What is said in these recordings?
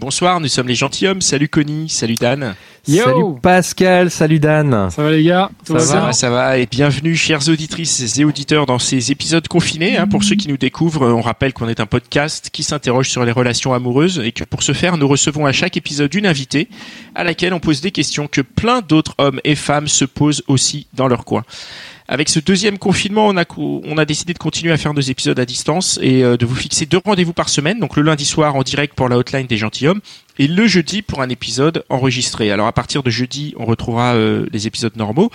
Bonsoir, nous sommes les gentilshommes. Salut Connie, salut Dan. Yo Salut Pascal, salut Dan. Ça va les gars? Ça bien va, ça va. Et bienvenue, chères auditrices et auditeurs, dans ces épisodes confinés. hein. Pour ceux qui nous découvrent, on rappelle qu'on est un podcast qui s'interroge sur les relations amoureuses et que pour ce faire, nous recevons à chaque épisode une invitée à laquelle on pose des questions que plein d'autres hommes et femmes se posent aussi dans leur coin. Avec ce deuxième confinement, on a, décidé de continuer à faire nos épisodes à distance et euh, de vous fixer deux rendez-vous par semaine. Donc le lundi soir en direct pour la hotline des gentilshommes et le jeudi pour un épisode enregistré. Alors à partir de jeudi, on retrouvera euh, les épisodes normaux.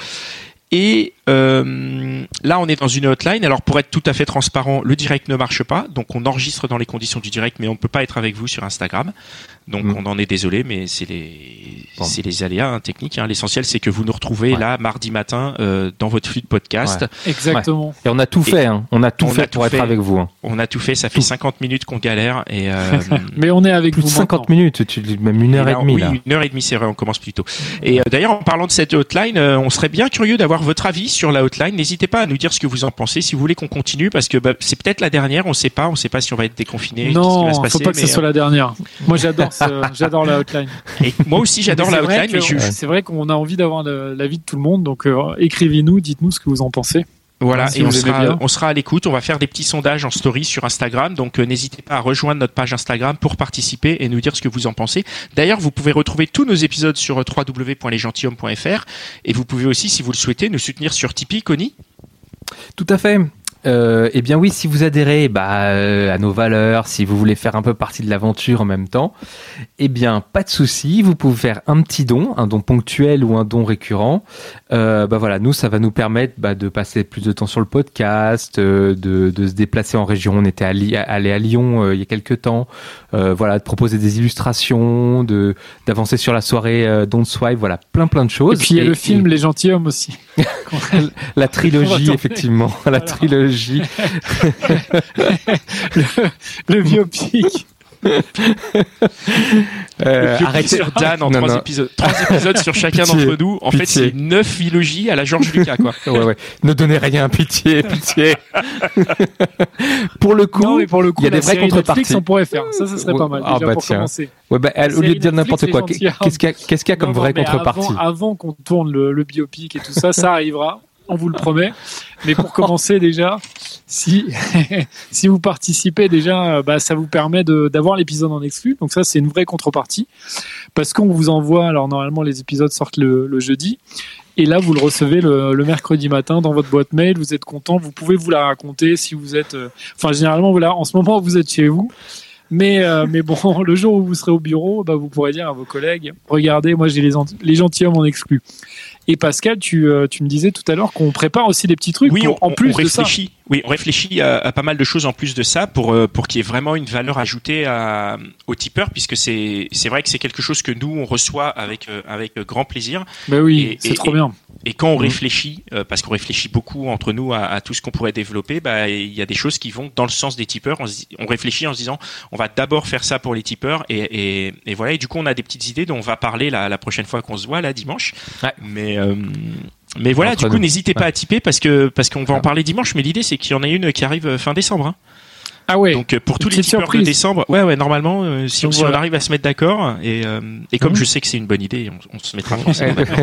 Et euh, là, on est dans une hotline. Alors, pour être tout à fait transparent, le direct ne marche pas. Donc, on enregistre dans les conditions du direct, mais on ne peut pas être avec vous sur Instagram. Donc, Mm. on en est désolé, mais c'est les, Bon. c'est les aléas hein, techniques. hein. L'essentiel, c'est que vous nous retrouvez Ouais. là, mardi matin, euh, dans votre flux de podcast. Ouais. Exactement. Et on a tout fait, hein. on a tout On a fait tout pour fait. être avec vous. hein. On a tout fait. Ça fait 50 minutes qu'on galère. Et, euh, Mais on est avec Plus de vous 50 maintenant. minutes, tu, même une heure Et demie oui, là. une heure et demie, c'est vrai, on commence plus tôt. Et euh, d'ailleurs, en parlant de cette hotline, euh, on serait bien curieux d'avoir votre avis sur la hotline. N'hésitez pas à nous dire ce que vous en pensez, si vous voulez qu'on continue, parce que bah, c'est peut-être la dernière, on sait pas, on sait pas si on va être déconfiné, Non, se faut pas que ce soit la dernière. Moi, j'adore, ce- j'adore la hotline. euh, et moi aussi, j'adore la hotline, mais je, C'est vrai qu'on a envie d'avoir l'avis de tout le monde, donc euh, écrivez-nous, dites-nous ce que vous en pensez. Voilà, Si et on sera, on sera à l'écoute. On va faire des petits sondages en story sur Instagram. Donc, euh, n'hésitez pas à rejoindre notre page Instagram pour participer et nous dire ce que vous en pensez. D'ailleurs, vous pouvez retrouver tous nos épisodes sur euh, www.lesgentilhommes.fr et vous pouvez aussi, si vous le souhaitez, nous soutenir sur Tipeee, Connie? Tout à fait. Euh, eh bien oui, si vous adhérez bah, euh, à nos valeurs, si vous voulez faire un peu partie de l'aventure en même temps, eh bien pas de souci, vous pouvez faire un petit don, un don ponctuel ou un don récurrent. Euh, bah voilà, nous ça va nous permettre bah, de passer plus de temps sur le podcast, euh, de, de se déplacer en région. On était allé, allé à Lyon euh, il y a quelques temps, euh, voilà, de proposer des illustrations, de d'avancer sur la soirée euh, Don't Swipe, voilà, plein plein de Et choses. puis il y a le film Les Gentilhommes aussi. la trilogie effectivement, la trilogie. le, le biopic. Euh, arrêtez. sur Dan en Non, trois non. épisodes, trois épisodes sur chacun d'entre nous. En fait, c'est neuf trilogies à la Georges Lucas, quoi. Ouais, ouais. Ne donnez rien, pitié, pitié. pour le coup, non, mais pour le coup, il y a des vraies contreparties. Netflix, on pourrait faire. Ça, ça serait pas mal Ah, déjà bah, pour tiens. commencer. ouais, bah, elle- au lieu de dire n'importe quoi, gentilshommes. qu'est-ce qu'il y a, y comme vraie contrepartie Avant, avant qu'on tourne le, le biopic et tout ça, ça arrivera. On vous le promet. Mais pour commencer déjà, si si vous participez déjà, euh, bah, ça vous permet d'avoir l'épisode en exclu. Donc ça, c'est une vraie contrepartie parce qu'on vous envoie. Alors normalement, les épisodes sortent le, jeudi. Et là, vous le recevez le, mercredi matin dans votre boîte mail. Vous êtes content. Vous pouvez vous la raconter si vous êtes. euh, Enfin, généralement, voilà, en ce moment, vous êtes chez vous. Mais, euh, mais bon, le jour où vous serez au bureau, bah, vous pourrez dire à vos collègues Regardez, moi, j'ai les, les gentilshommes en exclu. Et Pascal, tu, euh, tu me disais tout à l'heure qu'on prépare aussi des petits trucs Oui, pour- on, en plus on de ça. réfléchit. Oui, on réfléchit à, à pas mal de choses en plus de ça pour euh, pour qu'il y ait vraiment une valeur ajoutée à, aux tipeurs, puisque c'est c'est vrai que c'est quelque chose que nous on reçoit avec euh, avec grand plaisir. Bah oui, Et- c'est trop et- bien. Et quand on Mhm. réfléchit, euh, parce qu'on réfléchit beaucoup entre nous à, à tout ce qu'on pourrait développer, bah il y a des choses qui vont dans le sens des tipeurs. On, réfléchit en se disant, on va d'abord faire ça pour les tipeurs, et, et, et voilà. Et du coup, on a des petites idées dont on va parler la, la prochaine fois qu'on se voit là dimanche. Ouais. Mais euh, mais voilà, Entre du coup, n'hésitez pas à tiper parce que parce qu'on va en Ouais. parler dimanche. Mais l'idée, c'est qu'il y en ait une qui arrive fin décembre. hein. Ah ouais, Donc euh, pour tous les tipeurs de décembre, ouais ouais normalement euh, si, on, arrive à se mettre d'accord et euh, et comme Mhm. je sais que c'est une bonne idée, on, on se mettra forcément d'accord.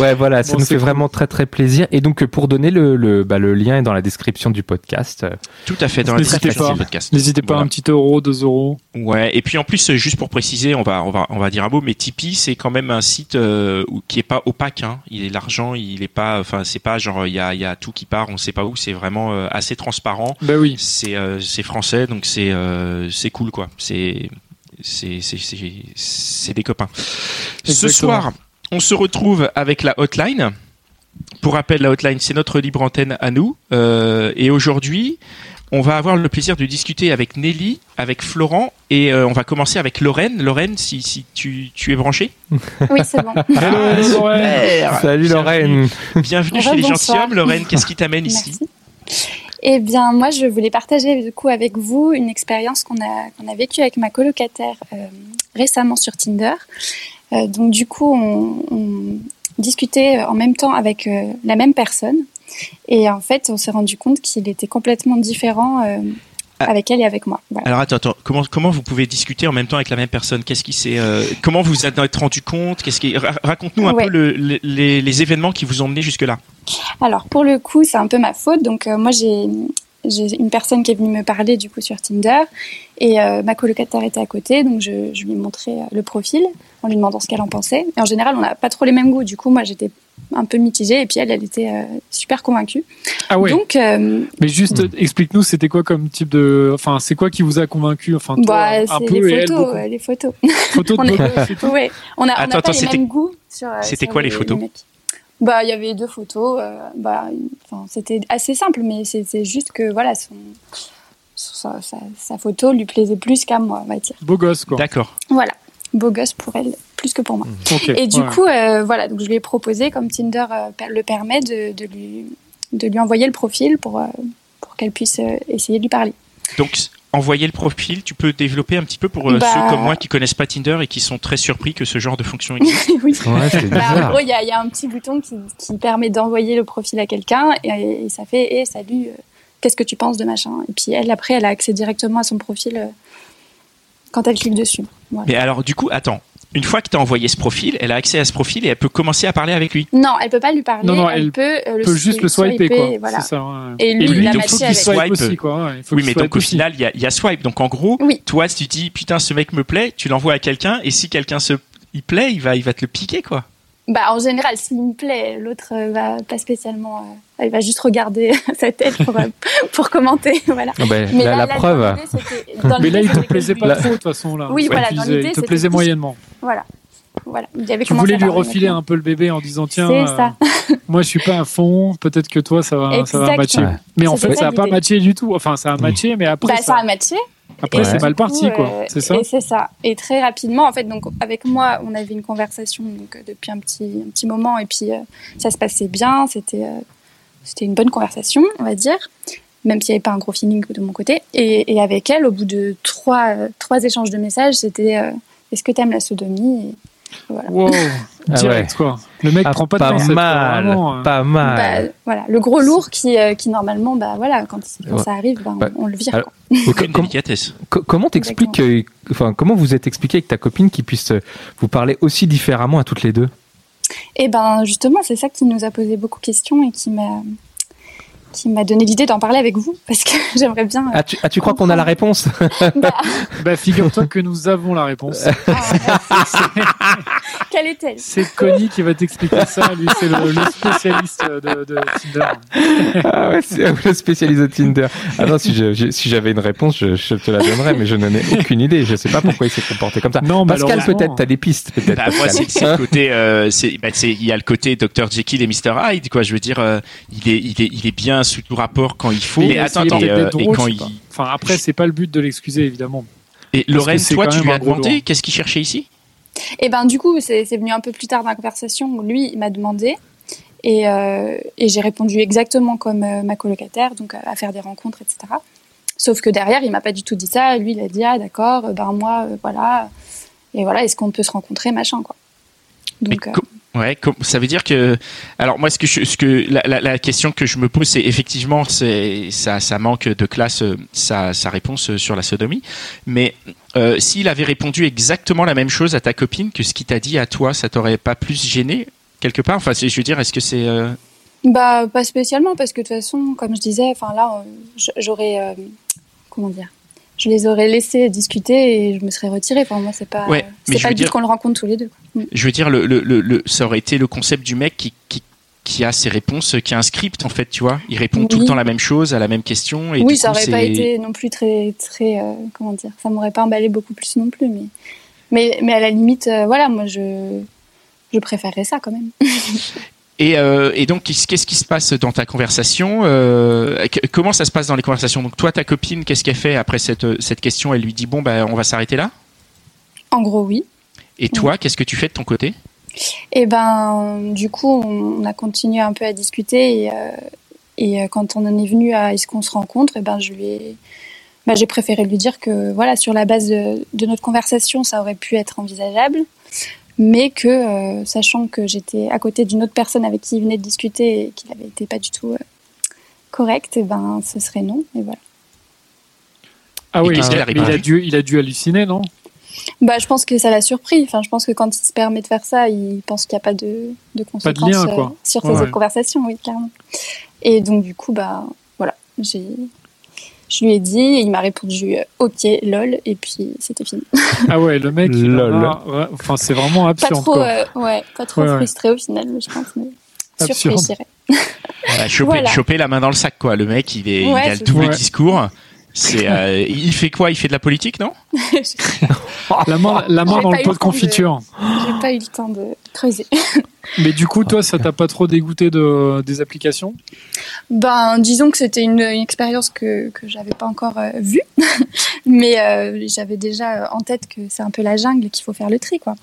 Ouais, voilà, ça Bon, nous fait cool. vraiment très très plaisir. Et donc, pour donner le, le, bah, le lien est dans la description du podcast. Tout à fait dans la N'hésitez description pas. du podcast. n'hésitez pas, Voilà. un petit euro, deux euros. Ouais, et puis en plus, juste pour préciser, on va, on va, on va dire un mot, mais Tipeee, c'est quand même un site euh, qui est pas opaque. Hein. Il est l'argent, il est pas, enfin, c'est pas genre il y a, il y a tout qui part, on sait pas où. C'est vraiment euh, assez transparent. Bah oui. C'est, euh, c'est français, donc c'est, euh, c'est cool quoi. C'est, c'est, c'est, c'est, c'est des copains. Ce soir, on se retrouve avec la hotline. Pour rappel, la hotline, c'est notre libre antenne à nous. Euh, et aujourd'hui, on va avoir le plaisir de discuter avec Nelly, avec Florent, et euh, on va commencer avec Lorraine. Lorraine, si, si tu, tu es branchée Oui, c'est bon. Ah. Salut Lorraine. Bienvenue chez les gentilshommes. Lorraine, qu'est-ce qui t'amène ici? Merci. Eh bien, moi, je voulais partager du coup avec vous une expérience qu'on a, vécue avec ma colocataire euh, récemment sur Tinder. Euh, donc, du coup, on, discutait en même temps avec euh, la même personne. Et en fait, on s'est rendu compte qu'il était complètement différent euh. Avec elle et avec moi. Voilà. Alors attends, attends, comment, comment vous pouvez discuter en même temps avec la même personne? Qu'est-ce qui s'est, euh, comment vous vous êtes rendu compte? Qu'est-ce qui, ra- raconte-nous un Ouais. peu le- le- les, les événements qui vous ont mené jusque là. Alors pour le coup, c'est un peu ma faute. Donc euh, moi j'ai j'ai une personne qui est venue me parler du coup sur Tinder et euh, ma colocataire était à côté, donc je, je lui ai montré euh, le profil en lui demandant ce qu'elle en pensait. Et en général, on n'a pas trop les mêmes goûts. Du coup, moi j'étais un peu mitigée et puis elle, elle était euh, super convaincue. Ah ouais. Donc euh, Mais juste, explique-nous, c'était quoi comme type de. Enfin, c'est quoi qui vous a convaincu Enfin, toi, bah, un peu les et elle photos, beaucoup. euh, les photos. Photos de on est- ouais, on a, on Attends, n'a pas attends, les c'était- mêmes goûts. sur, c'était quoi les photos mecs. Bah, il y avait deux photos. euh, bah, enfin, c'était assez simple, mais c'est c'est juste que voilà, son, sa, sa- sa photo lui plaisait plus qu'à moi, on va dire. Beau gosse, quoi. D'accord. Voilà, beau gosse pour elle, plus que pour moi. Ok, Et du ouais. coup, euh, voilà, donc je lui ai proposé, comme Tinder euh, le permet, de, de lui, de lui envoyer le profil pour, euh, pour qu'elle puisse euh, essayer de lui parler. Donc envoyer le profil, tu peux développer un petit peu pour euh, Bah- ceux comme moi qui connaissent pas Tinder et qui sont très surpris que ce genre de fonction existe. oui. Ouais, c'est Bah, en bizarre. gros, il y, a- il y a un petit bouton qui, qui permet d'envoyer le profil à quelqu'un et, et ça fait Eh, salut, euh, qu'est-ce que tu penses de machin? Et puis elle, après, elle a accès directement à son profil euh, quand elle clique dessus. Voilà. Mais alors du coup, attends, une fois que tu as envoyé ce profil, elle a accès à ce profil et elle peut commencer à parler avec lui. Non, elle peut pas lui parler. Non, non, elle, elle peut, euh, peut juste le swiper, quoi. Voilà. C'est ça, ouais. Et lui, Et lui, il donc, faut qu'il Swipe aussi, quoi. ouais, il faut Oui, mais swipe donc au aussi. final, il y a, il y a swipe. Donc en gros, Oui. toi, si tu dis putain, ce mec me plaît, tu l'envoies à quelqu'un et si quelqu'un se il plaît, il va, il va te le piquer quoi. Bah, en général, s'il me plaît, l'autre euh, va pas spécialement. Il va juste regarder sa tête pour, euh, pour commenter. Voilà. Ah ben, Mais là, là, la preuve. dans Mais là, il te plaisait pas trop, de toute façon, là. Oui, Ouais, voilà, tu dans disais, l'idée, Il te plaisait plus- moyennement. Voilà. Voilà. Il avait Tu voulais lui refiler maintenant. un peu le bébé en disant tiens, euh, moi je suis pas à fond, peut-être que toi ça va, ça va matcher. Mais en fait, ça ça a pas matché du tout. Enfin, ça a matché, mais après, Bah, ça a matché. après c'est mal parti, quoi. euh, C'est ça Et c'est ça. Et très rapidement, en fait, donc avec moi, on avait une conversation donc, depuis un petit, un petit moment, et puis euh, ça se passait bien. C'était, c'était une bonne conversation, on va dire, même s'il n'y avait pas un gros feeling de mon côté. Et, et avec elle, au bout de trois, euh, trois échanges de messages, c'était euh, Est-ce que tu aimes la sodomie Et voilà. Wow, Ah direct, ouais. quoi. Le mec Ah, prend pas de mal, vraiment, euh. pas Bah, mal. voilà, le gros lourd qui, euh, qui normalement, bah voilà, quand, quand Ouais. ça arrive, bah, on, Ouais. on le vire. Alors, quoi. Aucune Com- délicatesse. co- comment t'expliques, euh, enfin, comment vous êtes expliqué avec ta copine qui puisse vous parler aussi différemment à toutes les deux? Et ben justement, c'est ça qui nous a posé beaucoup de questions et qui m'a qui m'a donné l'idée d'en parler avec vous parce que j'aimerais bien. euh, Ah, tu, ah, tu crois qu'on a la réponse bah, Bah, figure-toi que nous avons la réponse. ah, quelle est-elle? C'est Connie qui va t'expliquer ça. Lui, c'est le, le spécialiste de, de Tinder. Ah ouais, c'est le spécialiste de Tinder. Ah non, si j'avais une réponse, je, je te la donnerais, mais je n'en ai aucune idée. Je sais pas pourquoi il s'est comporté comme ça. Non, Pascal, peut-être, t'as des pistes, peut-être. Bah, moi, c'est le côté, euh, c'est, bah, il y a le côté Dr Jekyll et Mr Hyde, quoi. Je veux dire, euh, il est, il est, il est bien sous tout rapport quand il faut. Mais attends, attends, peut-être et, euh, d'être et drôle, quand il. Enfin, après, c'est pas le but de l'excuser, évidemment. et Lorraine, toi, tu lui un as demandé qu'est-ce qu'il cherchait ici? Et ben du coup, c'est c'est venu un peu plus tard dans la conversation où lui, il m'a demandé et, euh, et j'ai répondu exactement comme euh, ma colocataire, donc euh, à faire des rencontres, etc. Sauf que derrière, il m'a pas du tout dit ça. Lui, il a dit ah d'accord, euh, ben moi, euh, voilà, et voilà, est-ce qu'on peut se rencontrer, machin quoi. Donc euh, Ouais, ça veut dire que. Alors moi, ce que je, ce que la, la, la question que je me pose, c'est effectivement, c'est ça, ça manque de classe, euh, sa, sa réponse euh, sur la sodomie. Mais euh, s'il avait répondu exactement la même chose à ta copine que ce qu'il t'a dit à toi, ça t'aurait pas plus gêné quelque part? Enfin, je veux dire, est-ce que c'est euh, Bah, pas spécialement, parce que de toute façon, comme je disais, enfin là, j'aurais. euh, comment dire Je les aurais laissés discuter et je me serais retirée. Enfin, moi, c'est pas, Ouais, c'est pas le but qu'on le rencontre tous les deux. Mm. Je veux dire, le, le, le, le- ça aurait été le concept du mec qui, qui, qui a ses réponses, qui a un script en fait, tu vois. Il répond tout le temps la même chose à la même question. Et oui, ça coup, aurait pas été non plus très. très euh, comment dire Ça m'aurait pas emballé beaucoup plus non plus. Mais, mais, mais à la limite, euh, voilà, moi, je, je préférerais ça quand même. Et, euh, et donc, qu'est-ce qui se passe dans ta conversation euh, Comment ça se passe dans les conversations? Donc, toi, ta copine, qu'est-ce qu'elle fait après cette, cette question? Elle lui dit bon, bah, on va s'arrêter là? En gros, oui. Et toi, qu'est-ce que tu fais de ton côté? Et ben, du coup, on, a continué un peu à discuter et, euh, et euh, quand on en est venu à est-ce qu'on se rencontre, et ben, je lui ai, ben, j'ai préféré lui dire que voilà, sur la base de, de notre conversation, ça aurait pu être envisageable, mais que euh, sachant que j'étais à côté d'une autre personne avec qui il venait de discuter et qu'il avait été pas du tout euh, correct, et ben, ce serait non. Et voilà. Ah oui, qu'est-ce il, a- il a dû, il a dû halluciner, non? Bah, je pense que ça l'a surpris. Enfin, je pense que quand il se permet de faire ça, il pense qu'il n'y a pas de, de conséquences lien, euh, quoi. sur ses Ouais, autres ouais. conversations, oui, clairement. Et donc, du coup, bah, voilà, j'ai, je lui ai dit, et il m'a répondu euh, ok, lol, et puis c'était fini. Ah ouais, le mec, Lol. a- enfin, c'est vraiment Pas absurde. trop, quoi. euh, ouais, pas trop Ouais, ouais. frustré au final, je pense, mais surpris, Absurde. je dirais. Voilà, choper, Voilà. choper la main dans le sac, quoi. Le mec, il, est, Ouais, il a le c'est double discours. C'est, euh, il fait quoi? Il fait de la politique, non? La main, la main J'ai dans le pot de confiture. J'ai pas eu le temps de creuser. Mais du coup, toi, ça t'a pas trop dégoûté de, des applications? Ben, disons que c'était une, une expérience que, que j'avais pas encore euh, vue, mais euh, j'avais déjà en tête que c'est un peu la jungle et qu'il faut faire le tri, quoi.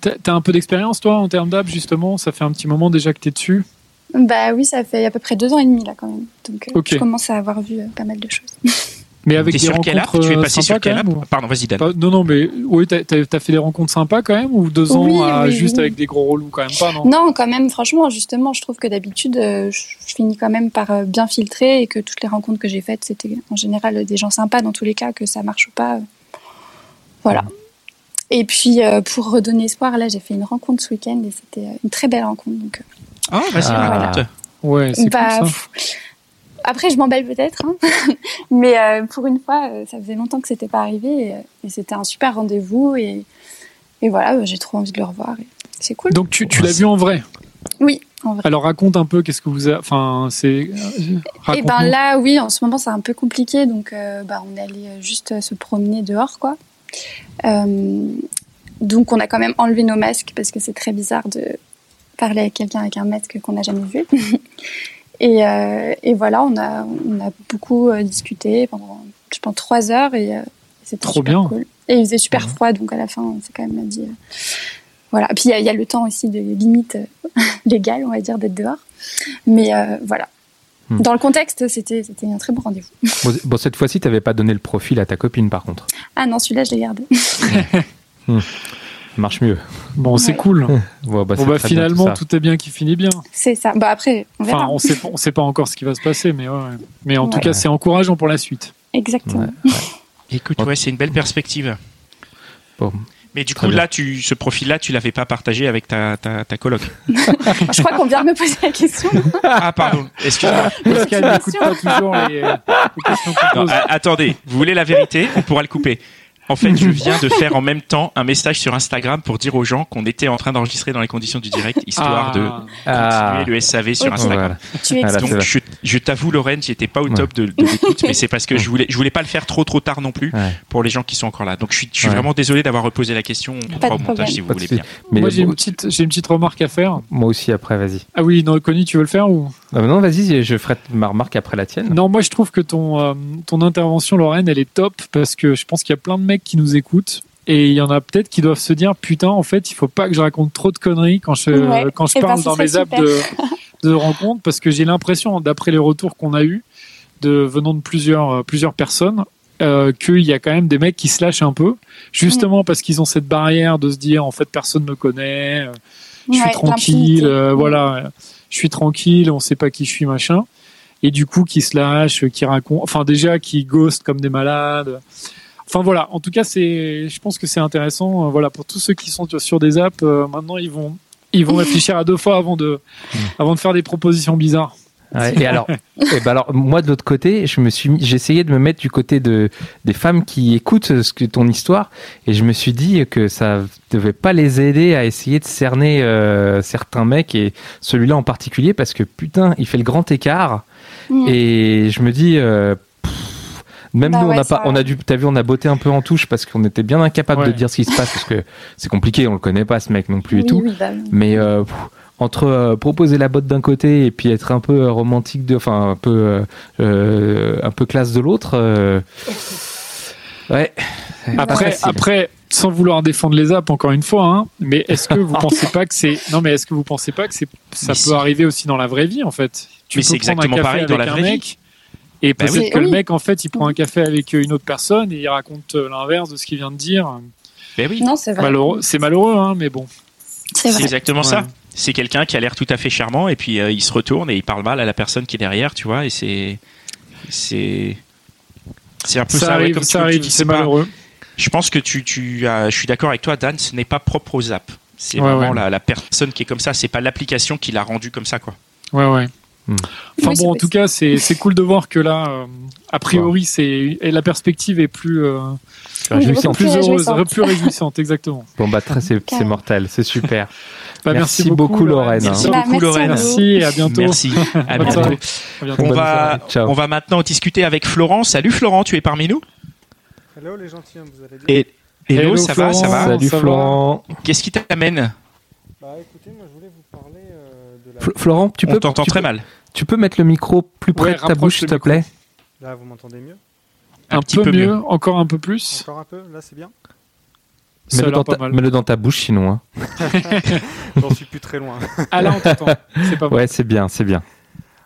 T'as un peu d'expérience, toi, en termes d'app, justement? Ça fait un petit moment déjà que t'es dessus Bah oui, ça fait à peu près deux ans et demi là quand même. Donc euh, Ok. je commence à avoir vu pas mal de choses. Mais avec T'es des sur quelle app rencontres Tu es euh, passé sympas sur quelle app ou- Pardon, vas-y, Dan. Non, non, mais oui, t'as as, fait des rencontres sympas quand même Ou deux ans Oui, à oui, juste oui. avec des gros relous quand même pas, non? Non, quand même, franchement, justement, je trouve que d'habitude, euh, je, je finis quand même par euh, bien filtrer et que toutes les rencontres que j'ai faites, c'était en général des gens sympas dans tous les cas, que ça marche ou pas. euh, Voilà. Et puis, euh, pour redonner espoir, là, j'ai fait une rencontre ce week-end et c'était euh, une très belle rencontre. Donc, euh, Ah, vas-y, Ah. raconte. Ouais, c'est bah, cool ça. pff, Après, je m'emballe peut-être, hein. mais euh, pour une fois, euh, ça faisait longtemps que c'était pas arrivé et, euh, et c'était un super rendez-vous et, et voilà, j'ai trop envie de le revoir. C'est cool. Donc tu, tu l'as vu en vrai? Oui, en vrai. Alors raconte un peu, qu'est-ce que vous avez... Enfin, c'est... Et raconte-nous. ben là, oui, en ce moment, c'est un peu compliqué, donc euh, bah, on est allé euh, juste se promener dehors, quoi. Euh, donc on a quand même enlevé nos masques parce que c'est très bizarre de parler avec quelqu'un avec un masque qu'on n'a jamais vu. et, euh, et voilà, on a, on a beaucoup euh, discuté pendant, je pense, trois heures et euh, c'était Trop super bien. cool. Et il faisait super froid, donc à la fin, on s'est quand même dit. euh, voilà. Puis il y, a- il y a le temps aussi de limite légale, on va dire, d'être dehors. Mais voilà. Hmm. Dans le contexte, c'était un très bon rendez-vous. Bon, bon, cette fois-ci, t'avais pas donné le profil à ta copine, par contre. Ah non, celui-là, je l'ai gardé. Ça marche mieux. Bon, c'est Ouais. cool. Bon, bah, Bon, bah, bien, finalement, tout tout, est bien qui finit bien. C'est ça. Bah après, on verra. Enfin, on sait, on sait pas encore ce qui va se passer, mais ouais. ouais. Mais en tout cas, c'est encourageant pour la suite. Exactement. Ouais. Écoute, ouais, c'est une belle perspective. Bon. Mais du Très coup, bien. là, tu, ce profil-là, tu l'avais pas partagé avec ta, ta, ta coloc. Je crois qu'on vient de me poser la question. Ah, pardon. Excuse-moi. Pascal n'écoute pas toujours les, les questions Non, attendez, vous voulez la vérité On pourra le couper. En fait, je viens de faire en même temps un message sur Instagram pour dire aux gens qu'on était en train d'enregistrer dans les conditions du direct, histoire de Ah, continuer le SAV sur Ok. Instagram. voilà. Donc, je, je t'avoue, Lorraine, j'étais pas au Ouais. top de, de l'écoute, mais c'est parce que je voulais, je voulais pas le faire trop trop tard non plus Ouais. pour les gens qui sont encore là. Donc, je suis, je suis Ouais. vraiment désolé d'avoir reposé la question. On Pas de au montage problème. si vous Pas de voulez bien. Mais Moi, j'ai une, petite, j'ai une petite remarque à faire. moi aussi, après, vas-y. Ah oui, non, Connie, tu veux le faire ou? Ah, non, vas-y, je ferai ma remarque après la tienne. Non, moi, je trouve que ton, euh, ton intervention, Lorraine, elle est top parce que je pense qu'il y a plein de mecs qui nous écoutent. Et il y en a peut-être qui doivent se dire putain en fait il faut pas que je raconte trop de conneries quand je Ouais. quand je Eh ben, parle dans mes apps de, de rencontres parce que j'ai l'impression d'après les retours qu'on a eu de venant de plusieurs euh, plusieurs personnes euh, qu'il y a quand même des mecs qui se lâchent un peu justement parce qu'ils ont cette barrière de se dire en fait personne me connaît euh, je suis Ouais, tranquille, voilà, je suis tranquille, on sait pas qui je suis, machin. Et du coup, qui se lâchent, qui racontent, enfin déjà, qui ghostent comme des malades. Enfin voilà, en tout cas, c'est, je pense que c'est intéressant. euh, Voilà, pour tous ceux qui sont sur- sur des apps, euh, maintenant ils vont, ils vont réfléchir à deux fois avant de, avant de faire des propositions bizarres. Ouais, et alors, et ben alors, moi de l'autre côté, je me suis, j'ai essayé de me mettre du côté de des femmes qui écoutent ce que ton histoire, et je me suis dit que ça devait pas les aider à essayer de cerner euh, certains mecs et celui-là en particulier parce que putain, il fait le grand écart, Mm. et je me dis. euh, Même Bah nous, on a pas, on a dû, t'as vu, on a botté un peu en touche parce qu'on était bien incapable de dire ce qui se passe parce que c'est compliqué, on le connaît pas ce mec non plus et oui, tout. oui, bah, Mais euh, pff, entre euh, proposer la botte d'un côté et puis être un peu euh, romantique de, enfin un peu, euh, euh, un peu classe de l'autre. euh, ouais. Après, après, sans vouloir défendre les apps encore une fois, hein, mais est-ce que vous pensez pas que c'est non mais est-ce que vous pensez pas que c'est ça Mais peut si. arriver aussi dans la vraie vie en fait? Tu Mais c'est exactement pareil dans la vraie mec, Et Bah peut-être oui. que le mec en fait il prend un café avec une autre personne et il raconte euh, l'inverse de ce qu'il vient de dire. Ben oui, Non, c'est. Malheureux, c'est malheureux hein, mais bon. C'est exactement Ouais. ça. C'est quelqu'un qui a l'air tout à fait charmant et puis euh, il se retourne et il parle mal à la personne qui est derrière, tu vois, et c'est c'est c'est un peu ça, Ça ouais, arrive, comme ça arrive, c'est pas- malheureux. Je pense que tu, tu as, je suis d'accord avec toi, Dan, ce n'est pas propre aux apps. C'est Ouais, vraiment ouais. La, la personne qui est comme ça, c'est pas l'application qui l'a rendu comme ça, quoi. Ouais ouais. Hmm. Enfin Oui, bon, en tout cas, c'est cool de voir que là, euh, a priori, c'est et la perspective est plus euh, Réjouissant. Plus heureuse, réjouissante. plus réjouissante, exactement. Bon bah très, c'est mortel, c'est super. Bah, Merci beaucoup, Lorraine, Merci hein. Beaucoup, merci à Lorraine. Merci et à bientôt. Merci. À bientôt. soirée. À bientôt. On va, on va maintenant discuter avec Florent. Salut Florent, tu es parmi nous? Hello les gentils, vous allez bien? Et hello, Hello, ça va, ça Florent. va Salut ça Florent. Qu'est-ce qui t'amène? Bah écoutez, moi je voulais vous parler euh, de la... Fl- Florent, tu peux, t'entend tu très peux- mal. Tu peux mettre le micro plus près Ouais, de ta bouche, s'il te micro. plaît Là vous m'entendez mieux Un, Un, petit peu, peu mieux, mieux. encore un peu plus. Encore un peu Là c'est bien Mets-le dans, ta- mal. mets-le dans ta bouche sinon. hein. J'en suis plus très loin. Ah là, on t'entend. C'est pas mal. Ouais, c'est bien, c'est bien.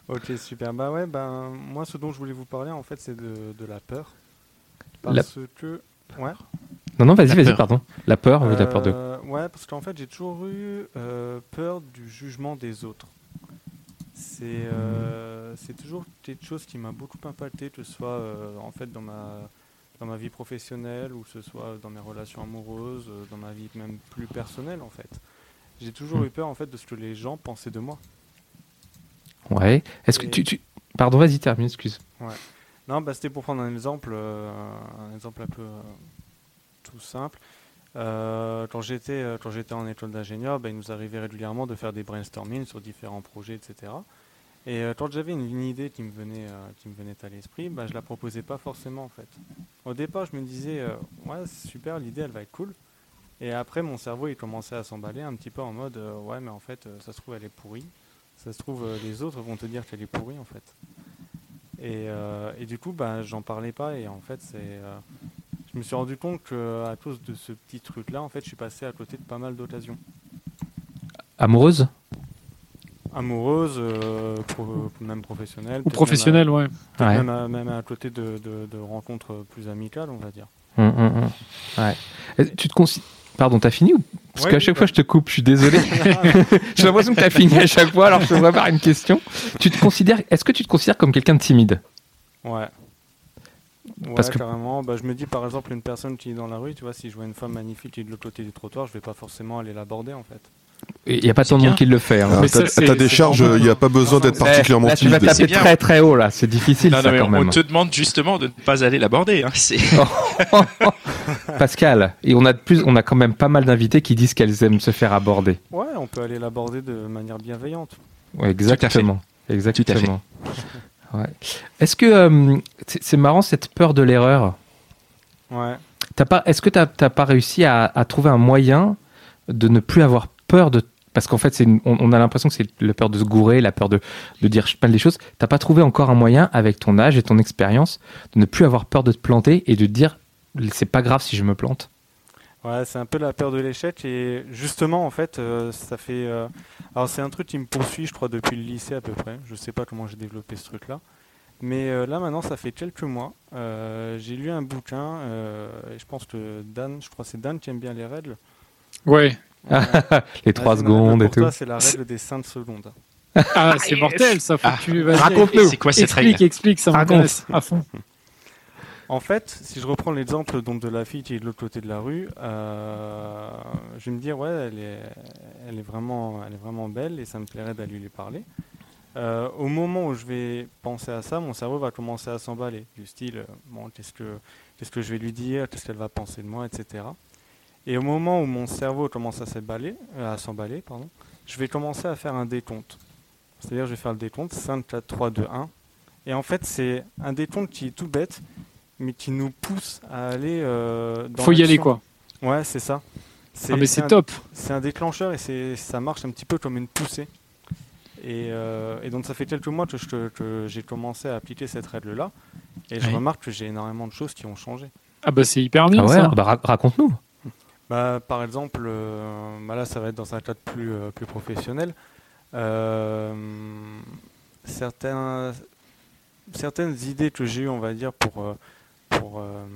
ok super. Bah ouais, ben moi ce dont je voulais vous parler en fait c'est de, de la peur. La- Parce que... Ouais. Non, non, vas-y, vas-y, pardon. La peur, oui, la peur de. Euh, Ouais, parce qu'en fait j'ai toujours eu euh, peur du jugement des autres. C'est euh, c'est toujours quelque chose qui m'a beaucoup impacté, que ce soit euh, en fait dans ma dans ma vie professionnelle ou que ce soit dans mes relations amoureuses, euh, dans ma vie même plus personnelle en fait. J'ai toujours Hmm. eu peur en fait de ce que les gens pensaient de moi. Ouais. Est-ce que tu, tu- Pardon, vas-y, termine, excuse. Non, bah, c'était pour prendre un exemple, euh, un exemple un peu euh, tout simple. Euh, quand j'étais euh, quand j'étais en école d'ingénieur, bah, il nous arrivait régulièrement de faire des brainstorming sur différents projets, etc. Et euh, quand j'avais une, idée qui me venait qui me venait à l'esprit, bah, je la proposais pas forcément en fait. Au départ, je me disais ouais super, l'idée elle va être cool. Et après, mon cerveau il commençait à s'emballer un petit peu en mode ouais mais en fait ça se trouve elle est pourrie. Ça se trouve les autres vont te dire qu'elle est pourrie en fait. Et, et du coup, bah, j'en parlais pas. Et en fait, c'est, je me suis rendu compte qu'à cause de ce petit truc-là, en fait, je suis passé à côté de pas mal d'occasions. Amoureuse? Amoureuses, euh, pro- même professionnelles. Ou peut-être professionnel, ouais. Même à, Ouais. même à- même à côté de, de- de rencontres plus amicales, on va dire. Hum. Ouais. Tu te consi- Pardon, t'as fini ou? Parce Ouais, qu'à chaque bah. fois, je te coupe, je suis désolé. J'ai l'impression que t'as fini à chaque fois, alors je te vois par une question. Tu te considères, est-ce que tu te considères comme quelqu'un de timide? Ouais. Ouais, Parce que- carrément. Bah, je me dis par exemple une personne qui est dans la rue, tu vois, si je vois une femme magnifique qui est de l'autre côté du trottoir, je vais pas forcément aller l'aborder en fait. Il n'y a pas tant de monde qui le fait. hein. Mais charges, normal. il n'y a pas besoin d'être particulièrement là, tu vas taper très très haut là, c'est difficile Non, non, ça mais quand on même. te demande justement de ne pas aller l'aborder. Hein. Pascal, et on a de plus, on a quand même pas mal d'invités qui disent qu'elles aiment se faire aborder. Ouais, on peut aller l'aborder de manière bienveillante. Ouais, exactement, exactement. Tout à fait. Ouais. Est-ce que euh, c'est marrant cette peur de l'erreur Ouais. T'as pas, est-ce que t'as t'as pas réussi à, à trouver un moyen de ne plus avoir peur de parce qu'en fait, c'est une- on, on a l'impression que c'est la peur de se gourer, la peur de, de dire pas des choses. T'as pas trouvé encore un moyen, avec ton âge et ton expérience, de ne plus avoir peur de te planter et de te dire c'est pas grave si je me plante. Ouais, c'est un peu la peur de l'échec et justement en fait euh, ça fait euh, alors c'est un truc qui me poursuit je crois depuis le lycée à peu près. Je sais pas comment j'ai développé ce truc là. Mais euh, là maintenant ça fait quelques mois. euh, j'ai lu un bouquin euh, et je pense que Dan, je crois que c'est Dan qui aime bien les règles. Ouais. Les trois Vas-y, mon secondes et pour tout. toi, c'est la règle des 5 secondes. Ah, c'est mortel, ça. Faut Ah. que tu vas-y, Raconte-nous. c'est quoi cette Explique, règle explique, ça Raconte. m'intéresse à fond. En fait, si je reprends l'exemple de la fille qui est de l'autre côté de la rue, euh, je vais me dire ouais, elle est, vraiment, elle est vraiment belle et ça me plairait d'aller lui parler. Euh, au moment où je vais penser à ça, mon cerveau va commencer à s'emballer, du style euh, bon, qu'est-ce que, qu'est-ce que je vais lui dire, qu'est-ce qu'elle va penser de moi, etc. Et au moment où mon cerveau commence à s'emballer, à s'emballer, pardon, je vais commencer à faire un décompte. C'est-à-dire, je vais faire le décompte 5, 4, 3, 2, 1. Et en fait, c'est un décompte qui est tout bête, mais qui nous pousse à aller euh, dans Faut y aller, quoi. Ouais, c'est ça. Ah, mais c'est top. C'est un déclencheur et c'est ça marche un petit peu comme une poussée. Et, euh, et donc ça fait quelques mois que, je- que j'ai commencé à appliquer cette règle-là. Et je remarque que j'ai énormément de choses qui ont changé. Ah bah c'est hyper bien Ah ouais, ça. bah, ra- raconte-nous. Bah, par exemple, euh, bah là ça va être dans un cadre plus, euh, plus professionnel. Euh, certains, certaines idées que j'ai eues, on va dire, pour... euh, euh,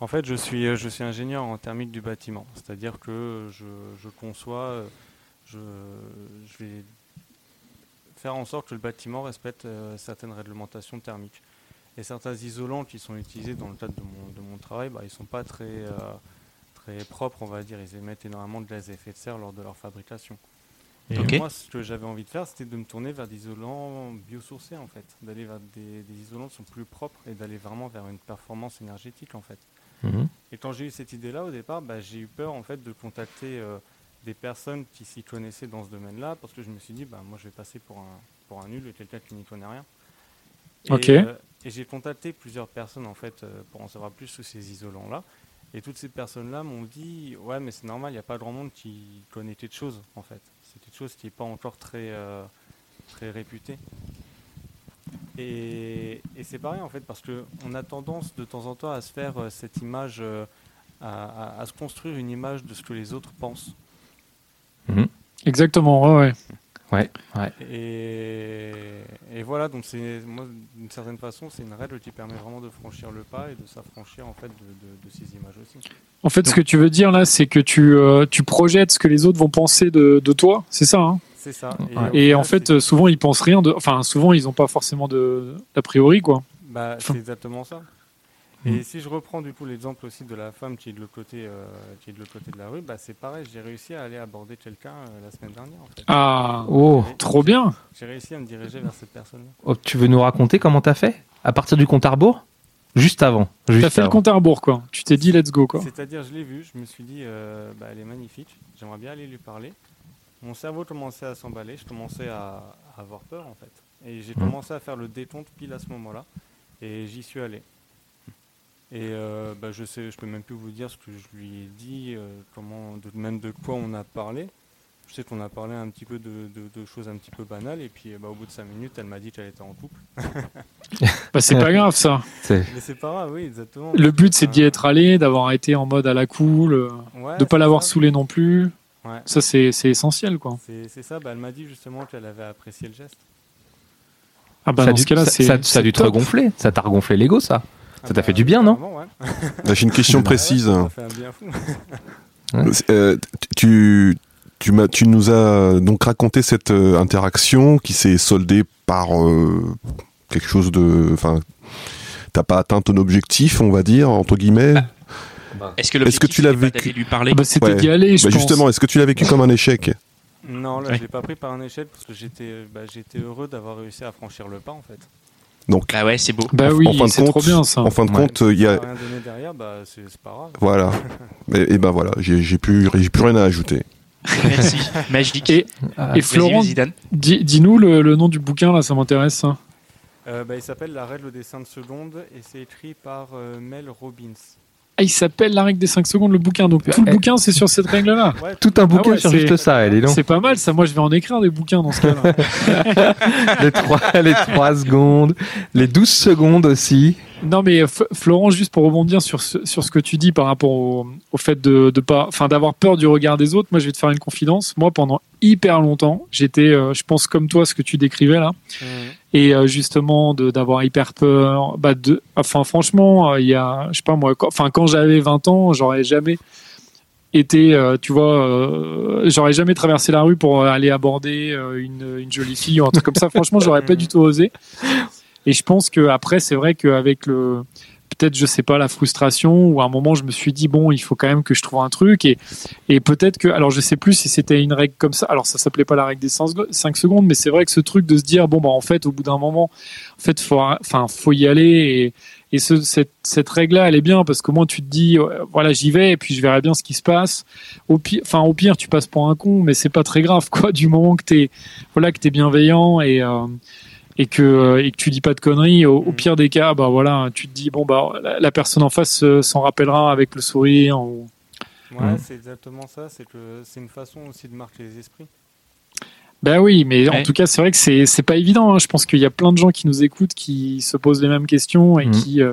en fait, je suis, je suis ingénieur en thermique du bâtiment. C'est-à-dire que je, je conçois, euh, je, je vais faire en sorte que le bâtiment respecte euh, certaines réglementations thermiques. Et certains isolants qui sont utilisés dans le cadre de mon, travail, bah, ils ne sont pas très, euh, très propres, on va dire. Ils émettent énormément de gaz à effet de serre lors de leur fabrication. Et moi, ce que j'avais envie de faire, c'était de me tourner vers des isolants biosourcés, en fait. D'aller vers des, des isolants qui sont plus propres et d'aller vraiment vers une performance énergétique, en fait. Mhm. Et quand j'ai eu cette idée-là, au départ, bah, j'ai eu peur, en fait, de contacter euh, des personnes qui s'y connaissaient dans ce domaine-là, parce que je me suis dit, bah, moi, je vais passer pour un, pour un nul, quelqu'un qui n'y connaît rien. Et, euh, et j'ai contacté plusieurs personnes, en fait, euh, pour en savoir plus sur ces isolants-là. Et toutes ces personnes-là m'ont dit, ouais, mais c'est normal, il n'y a pas grand monde qui connaît quelque chose, en fait. C'est quelque chose qui n'est pas encore très, euh, très réputé. Et, c'est pareil, en fait, parce qu'on a tendance de temps en temps à se faire euh, cette image, euh, à, se construire une image de ce que les autres pensent. Exactement, ouais, ouais. Ouais, ouais. Et, et voilà, donc c'est moi d'une certaine façon, c'est une règle qui permet vraiment de franchir le pas et de s'affranchir en fait de, de- de ces images aussi. En fait, ce que tu veux dire là, c'est que tu, euh, tu projettes ce que les autres vont penser de, de toi, c'est ça. Hein? C'est ça. Et final, en fait, souvent ils pensent rien de. Enfin, souvent ils n'ont pas forcément de d'a priori quoi. bah, c'est exactement ça. Et si je reprends du coup l'exemple aussi de la femme qui est de l'autre côté, euh, qui est de l'autre côté de la rue, bah, c'est pareil, j'ai réussi à aller aborder quelqu'un euh, la semaine dernière en fait. Ah, Oh, Et trop bien. J'ai réussi à me diriger vers cette personne-là. Oh, tu veux nous raconter comment t'as fait? À partir du compte à rebours? Juste avant. Juste T'as fait le compte à rebours quoi. Tu t'es dit let's go quoi. C'est-à-dire, je l'ai vue, je me suis dit, euh, bah, elle est magnifique, j'aimerais bien aller lui parler. Mon cerveau commençait à s'emballer, je commençais à, à avoir peur en fait. Et j'ai Mhm. commencé à faire le décompte pile à ce moment-là, et j'y suis allé. Et euh, bah, je sais, je peux même plus vous dire ce que je lui ai dit, euh, comment, de, même de quoi on a parlé. Je sais qu'on a parlé un petit peu de, de- de choses un petit peu banales, et puis bah, au bout de 5 minutes, elle m'a dit qu'elle était en couple. Bah, c'est pas grave ça. Mais c'est pas grave, oui, exactement. Le but c'est d'y Euh, être allé, d'avoir été en mode à la cool, euh, ouais, de pas l'avoir saoulé non plus. Ouais. Ça c'est c'est essentiel quoi. C'est ça, bah, elle m'a dit justement qu'elle avait apprécié le geste. Ah bah ça, a dans dû- ce cas-là ça- ça- ça a dû te regonfler. Ça t'a regonflé l'ego, ça. Ça t'a bah, fait du bien, non. Là, J'ai une question précise. ça fait un bien fou. Euh, tu, tu, m'as- tu nous as donc raconté cette euh, interaction qui s'est soldée par euh, quelque chose de. Enfin, t'as pas atteint ton objectif, on va dire, entre guillemets. Est-ce que, Est-ce que tu l'as vécu lui parler Ah bah, c'était Ouais. d'y aller, je Bah, pense. justement, est-ce que tu l'as vécu comme un échec Non, là, Ouais. je l'ai pas pris par un échec parce que j'étais bah, j'étais heureux d'avoir réussi à franchir le pas en fait. Donc, Bah ouais, c'est beau. Bah en- oui, en fin de c'est compte, trop bien ça. en fin de Ouais. compte, il y a. a rien donné derrière, bah, c'est c'est pas grave. Voilà. Et, et ben voilà, j'ai j'ai plus, j'ai plus rien à ajouter. Merci. Magique. Et- Ah, Et Florent, dis-nous le, le nom du bouquin là, ça m'intéresse. Euh, bah, il s'appelle La règle des 5 secondes et c'est écrit par euh, Mel Robbins. Ah, il s'appelle La règle des 5 secondes, le bouquin. Donc tout le Eh. bouquin, c'est sur cette règle-là. Ouais, Tout un bouquin ouais, sur juste ça, elle est non C'est pas mal, ça. Moi, je vais en écrire des bouquins dans ce cas-là. les, trois, les 3 secondes, les 12 secondes aussi. Non, mais Florent, juste pour rebondir sur ce, sur ce que tu dis par rapport au, au fait de, de pas, enfin, d'avoir peur du regard des autres. Moi, je vais te faire une confidence. Moi, pendant hyper longtemps, j'étais, euh, je pense comme toi, ce que tu décrivais là, Mhm. et euh, justement d'avoir hyper peur. Bah, de, enfin, franchement, euh, il y a, je sais pas moi, quand- enfin, quand j'avais 20 ans, j'aurais jamais été, tu vois, j'aurais jamais traversé la rue pour aller aborder une, une jolie fille ou un truc comme ça. Franchement, j'aurais pas du tout osé. Et je pense que après, c'est vrai qu'avec le, peut-être, je sais pas, la frustration, ou à un moment, je me suis dit bon, il faut quand même que je trouve un truc. Et, et peut-être que, alors, je sais plus si c'était une règle comme ça. Alors, ça s'appelait pas la règle des 5 secondes, mais c'est vrai que ce truc de se dire bon, bah, en fait, au bout d'un moment, en fait, faut, enfin, faut y aller. Et, et ce, cette, cette règle-là, elle est bien parce qu'au moins tu te dis, voilà, j'y vais et puis je verrai bien ce qui se passe. Au pire, enfin, au pire, tu passes pour un con, mais c'est pas très grave, quoi, du moment que t'es, voilà, bienveillant et, euh, et que et que tu dis pas de conneries, au, au Mm. pire des cas, bah voilà, tu te dis bon bah la, la personne en face euh, s'en rappellera avec le sourire. ou- Ouais, Mm. c'est exactement ça. C'est que c'est une façon aussi de marquer les esprits. Ben oui, mais en tout cas, c'est vrai que c'est c'est pas évident. hein. Je pense qu'il y a plein de gens qui nous écoutent, qui se posent les mêmes questions et Mhm. qui euh,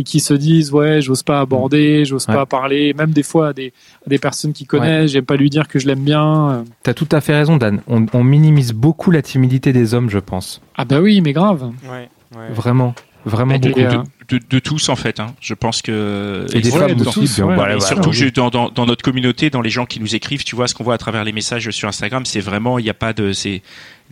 et qui se disent ouais, j'ose pas aborder, j'ose Ouais. pas parler, même des fois à des, à des personnes qui connaissent, j'aime pas lui dire que je l'aime bien. T'as tout à fait raison, Dan. On, on minimise beaucoup la timidité des hommes, je pense. Ah bah oui, mais grave. Ouais, ouais. Vraiment, vraiment beaucoup. Et, euh, de, de- tous en fait. Hein. Je pense que Et des Ouais, femmes aussi. ouais. voilà, Et surtout, je- dans, dans, dans notre communauté, dans les gens qui nous écrivent, tu vois, ce qu'on voit à travers les messages sur Instagram, c'est vraiment, il n'y a pas de, c'est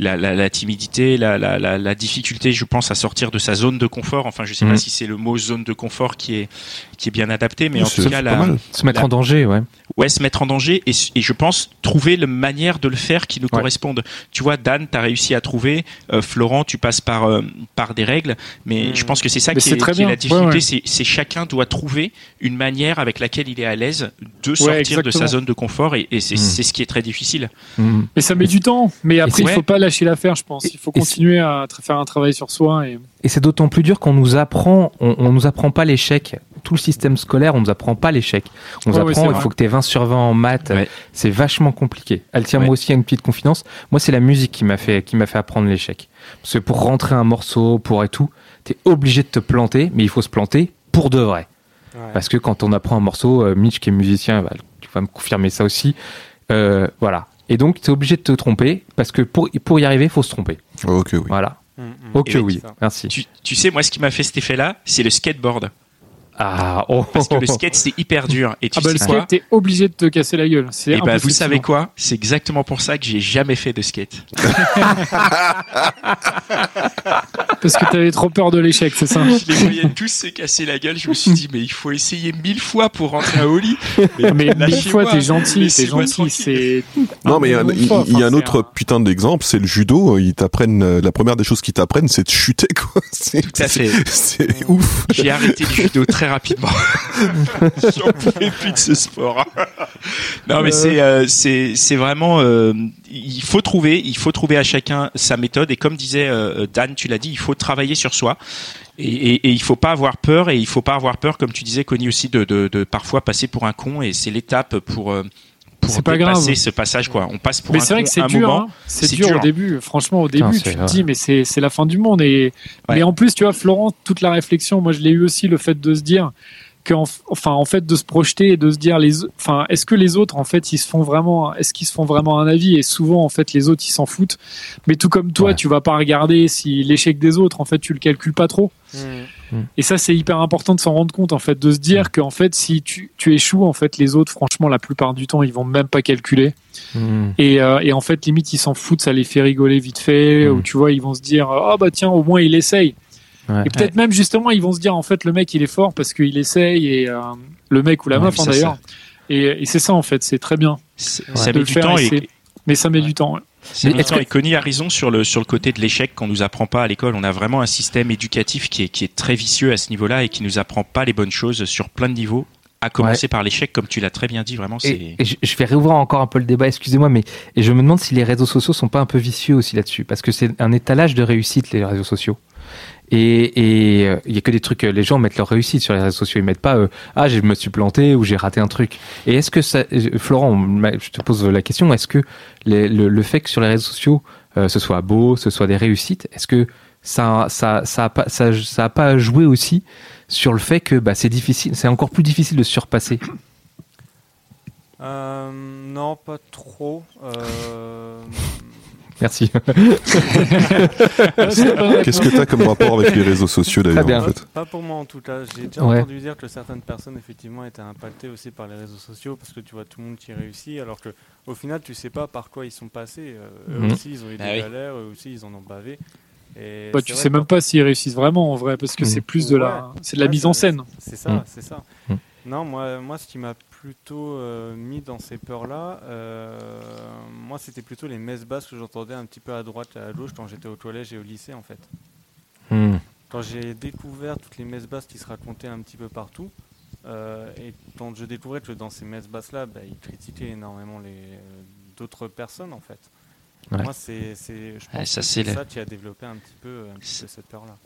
la, la, la timidité, la, la, la, la difficulté, je pense, à sortir de sa zone de confort. Enfin, je sais Mhm. pas si c'est le mot zone de confort qui est, qui est bien adapté, mais en tout cas, pas la, mal. Se mettre La- en danger, ouais. ouais, se mettre en danger et, et je pense trouver la manière de le faire qui nous Ouais. corresponde. Tu vois, Dan, tu as réussi à trouver, euh, Florent, tu passes par, euh, par des règles, mais Mhm. je pense que c'est ça Mais qui est, très qui bien. La difficulté, Ouais, ouais. c'est c'est chacun doit trouver une manière avec laquelle il est à l'aise de sortir de sa zone de confort et, et c'est c'est ce qui est très difficile. Mhm. Mais ça met du temps. Mais après, il faut pas lâcher l'affaire, je pense. Et- Il faut et continuer à faire un travail sur soi. Et... Et c'est d'autant plus dur qu'on nous apprend, on, on nous apprend pas l'échec. Tout le système scolaire, on nous apprend pas l'échec. On nous apprend, il faut que tu aies 20 sur 20 en maths. Ouais. C'est vachement compliqué. Elle tient Ouais. moi aussi à une petite confidence. Moi, c'est la musique qui m'a fait, qui m'a fait apprendre l'échec. Parce que pour rentrer un morceau, pour et tout, tu es obligé de te planter, mais il faut se planter pour de vrai. Ouais. Parce que quand on apprend un morceau, euh, Mitch qui est musicien, va- tu vas me confirmer ça aussi. Euh, voilà. Et donc, tu es obligé de te tromper, parce que pour, pour y arriver, il faut se tromper. Ok, oui. Voilà. Mm, mm. Ok, oui. ça. Merci. Tu, tu sais, moi, ce qui m'a fait cet effet-là, c'est le skateboard. Ah, oh, Parce que le skate, c'est hyper dur. Et tu Ah bah le sais skate, t'es obligé de te casser la gueule. C'est Et bah, vous impossible savez sinon. quoi? C'est exactement pour ça que j'ai jamais fait de skate. Parce que t'avais trop peur de l'échec, c'est ça? Je les voyais tous se casser la gueule. Je me suis dit, mais il faut essayer mille fois pour rentrer à Oli. Mais mille fois, t'es gentil, t'es gentil. C'est Non, mais il y a un- y a autre putain d'exemple, c'est le judo. Ils t'apprennent, euh, la première des choses qu'ils t'apprennent, c'est de chuter, quoi. C'est- Tout à fait. C'est ouf. J'ai arrêté le judo très rapidement. J'en pouvais plus de ce sport. non, mais c'est euh, c'est c'est vraiment euh, il faut trouver il faut trouver à chacun sa méthode et comme disait euh, Dan, tu l'as dit, il faut travailler sur soi. Et, et, et il faut pas avoir peur et il faut pas avoir peur, comme tu disais, Connie aussi, de, de, de parfois passer pour un con et c'est l'étape pour euh, pour C'est pas grave. ce passage quoi. On passe pour Mais un c'est vrai que c'est un dur, moment. hein. c'est dur, dur. au début. Franchement, au début, tu te dis, mais c'est c'est la fin du monde. Et Ouais. mais en plus, tu vois, Florent, toute la réflexion, moi, je l'ai eu aussi, le fait de se dire que, enfin, en fait, de se projeter et de se dire, les, enfin, est-ce que les autres, en fait, ils se font vraiment, est-ce qu'ils se font vraiment un avis? Et souvent, en fait, les autres, ils s'en foutent. Mais tout comme toi, Ouais. tu vas pas regarder si l'échec des autres, en fait, tu le calcules pas trop. Mm. Et ça, c'est hyper important de s'en rendre compte, en fait, de se dire qu'en fait, si tu, tu échoues, en fait, les autres, franchement, la plupart du temps, ils vont même pas calculer. Mhm. Et, euh, et en fait, limite, ils s'en foutent, ça les fait rigoler vite fait, ou tu vois, ils vont se dire, ah bah tiens, au moins il essaye. Ouais. Et peut-être même justement, ils vont se dire, en fait, le mec, il est fort parce qu'il essaye, et euh, le mec ou la Ouais, meuf, d'ailleurs. Et, et c'est ça, en fait, c'est très bien. Ça met du temps et mais ça met du temps. Mais est-ce que- Connie a raison sur le sur le côté de l'échec qu'on nous apprend pas à l'école. On a vraiment un système éducatif qui est qui est très vicieux à ce niveau-là et qui nous apprend pas les bonnes choses sur plein de niveaux. À commencer par l'échec, comme tu l'as très bien dit, vraiment, c'est. Et, et je, je vais réouvrir encore un peu le débat, excusez-moi, mais et je me demande si les réseaux sociaux sont pas un peu vicieux aussi là-dessus, parce que c'est un étalage de réussite les réseaux sociaux. Et euh, il y a que des trucs, euh, les gens mettent leur réussite sur les réseaux sociaux, ils mettent pas euh, ah je me suis planté ou j'ai raté un truc. Et est-ce que ça, Florent, je te pose la question, est-ce que le, fait que sur les réseaux sociaux ce soit beau, ce soit des réussites, est-ce que ça ça ça pas ça, ça a pas joué aussi sur le fait que bah, c'est difficile, c'est encore plus difficile de se surpasser? Non, pas trop. Merci. Qu'est-ce que t'as comme rapport avec les réseaux sociaux d'ailleurs en fait Pas pour moi en tout cas. J'ai déjà Ouais. entendu dire que certaines personnes effectivement étaient impactées aussi par les réseaux sociaux parce que tu vois tout le monde qui réussit alors que au final tu sais pas par quoi ils sont passés. Euh, eux Mhm. aussi ils ont eu des Ah oui. galères, eux aussi ils en ont bavé. Et Bah, tu sais même pas s'ils réussissent vraiment en vrai, parce que Mm. c'est plus de la, c'est de la Ouais, mise en scène. C'est ça, Mm. c'est ça. Non, moi, moi, ce qui m'a plutôt euh, mis dans ces peurs-là, euh, moi, c'était plutôt les messes basses que j'entendais un petit peu à droite et à gauche quand j'étais au collège et au lycée, en fait. Hmm. Quand j'ai découvert toutes les messes basses qui se racontaient un petit peu partout, euh, et quand je découvrais que dans ces messes basses-là, bah, ils critiquaient énormément les d'autres personnes, en fait. Ouais. Moi, c'est, je pense ça, que c'est c'est le- ça qui a développé un petit peu, un petit C'est- peu cette peur-là.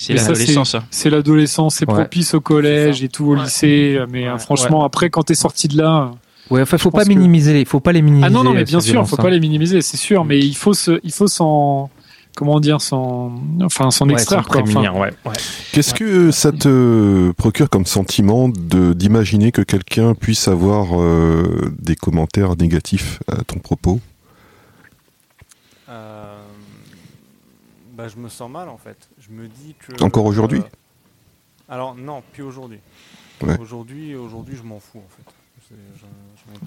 C'est Mais ça, l'adolescence. hein. C'est l'adolescence, c'est Ouais. propice au collège C'est et tout au Ouais. lycée. Mais Ouais. franchement, après, quand t'es sorti de là. Ouais, enfin, faut pas que- minimiser, les- faut pas les minimiser. Ah non, non, mais euh, bien sûr, faut hein. pas les minimiser, c'est sûr. Mais il faut se, il faut s'en, comment dire, s'en, enfin, s'en Ouais, extraire, quoi. Enfin, prémunir, ouais. ouais. Qu'est-ce que ça te procure comme sentiment de d'imaginer que quelqu'un puisse avoir euh, des commentaires négatifs à ton propos? Euh, bah, je me sens mal en fait. Je me dis que. Encore aujourd'hui? Euh, Alors non, plus aujourd'hui. Ouais. Aujourd'hui, aujourd'hui, je m'en fous en fait. Je- je.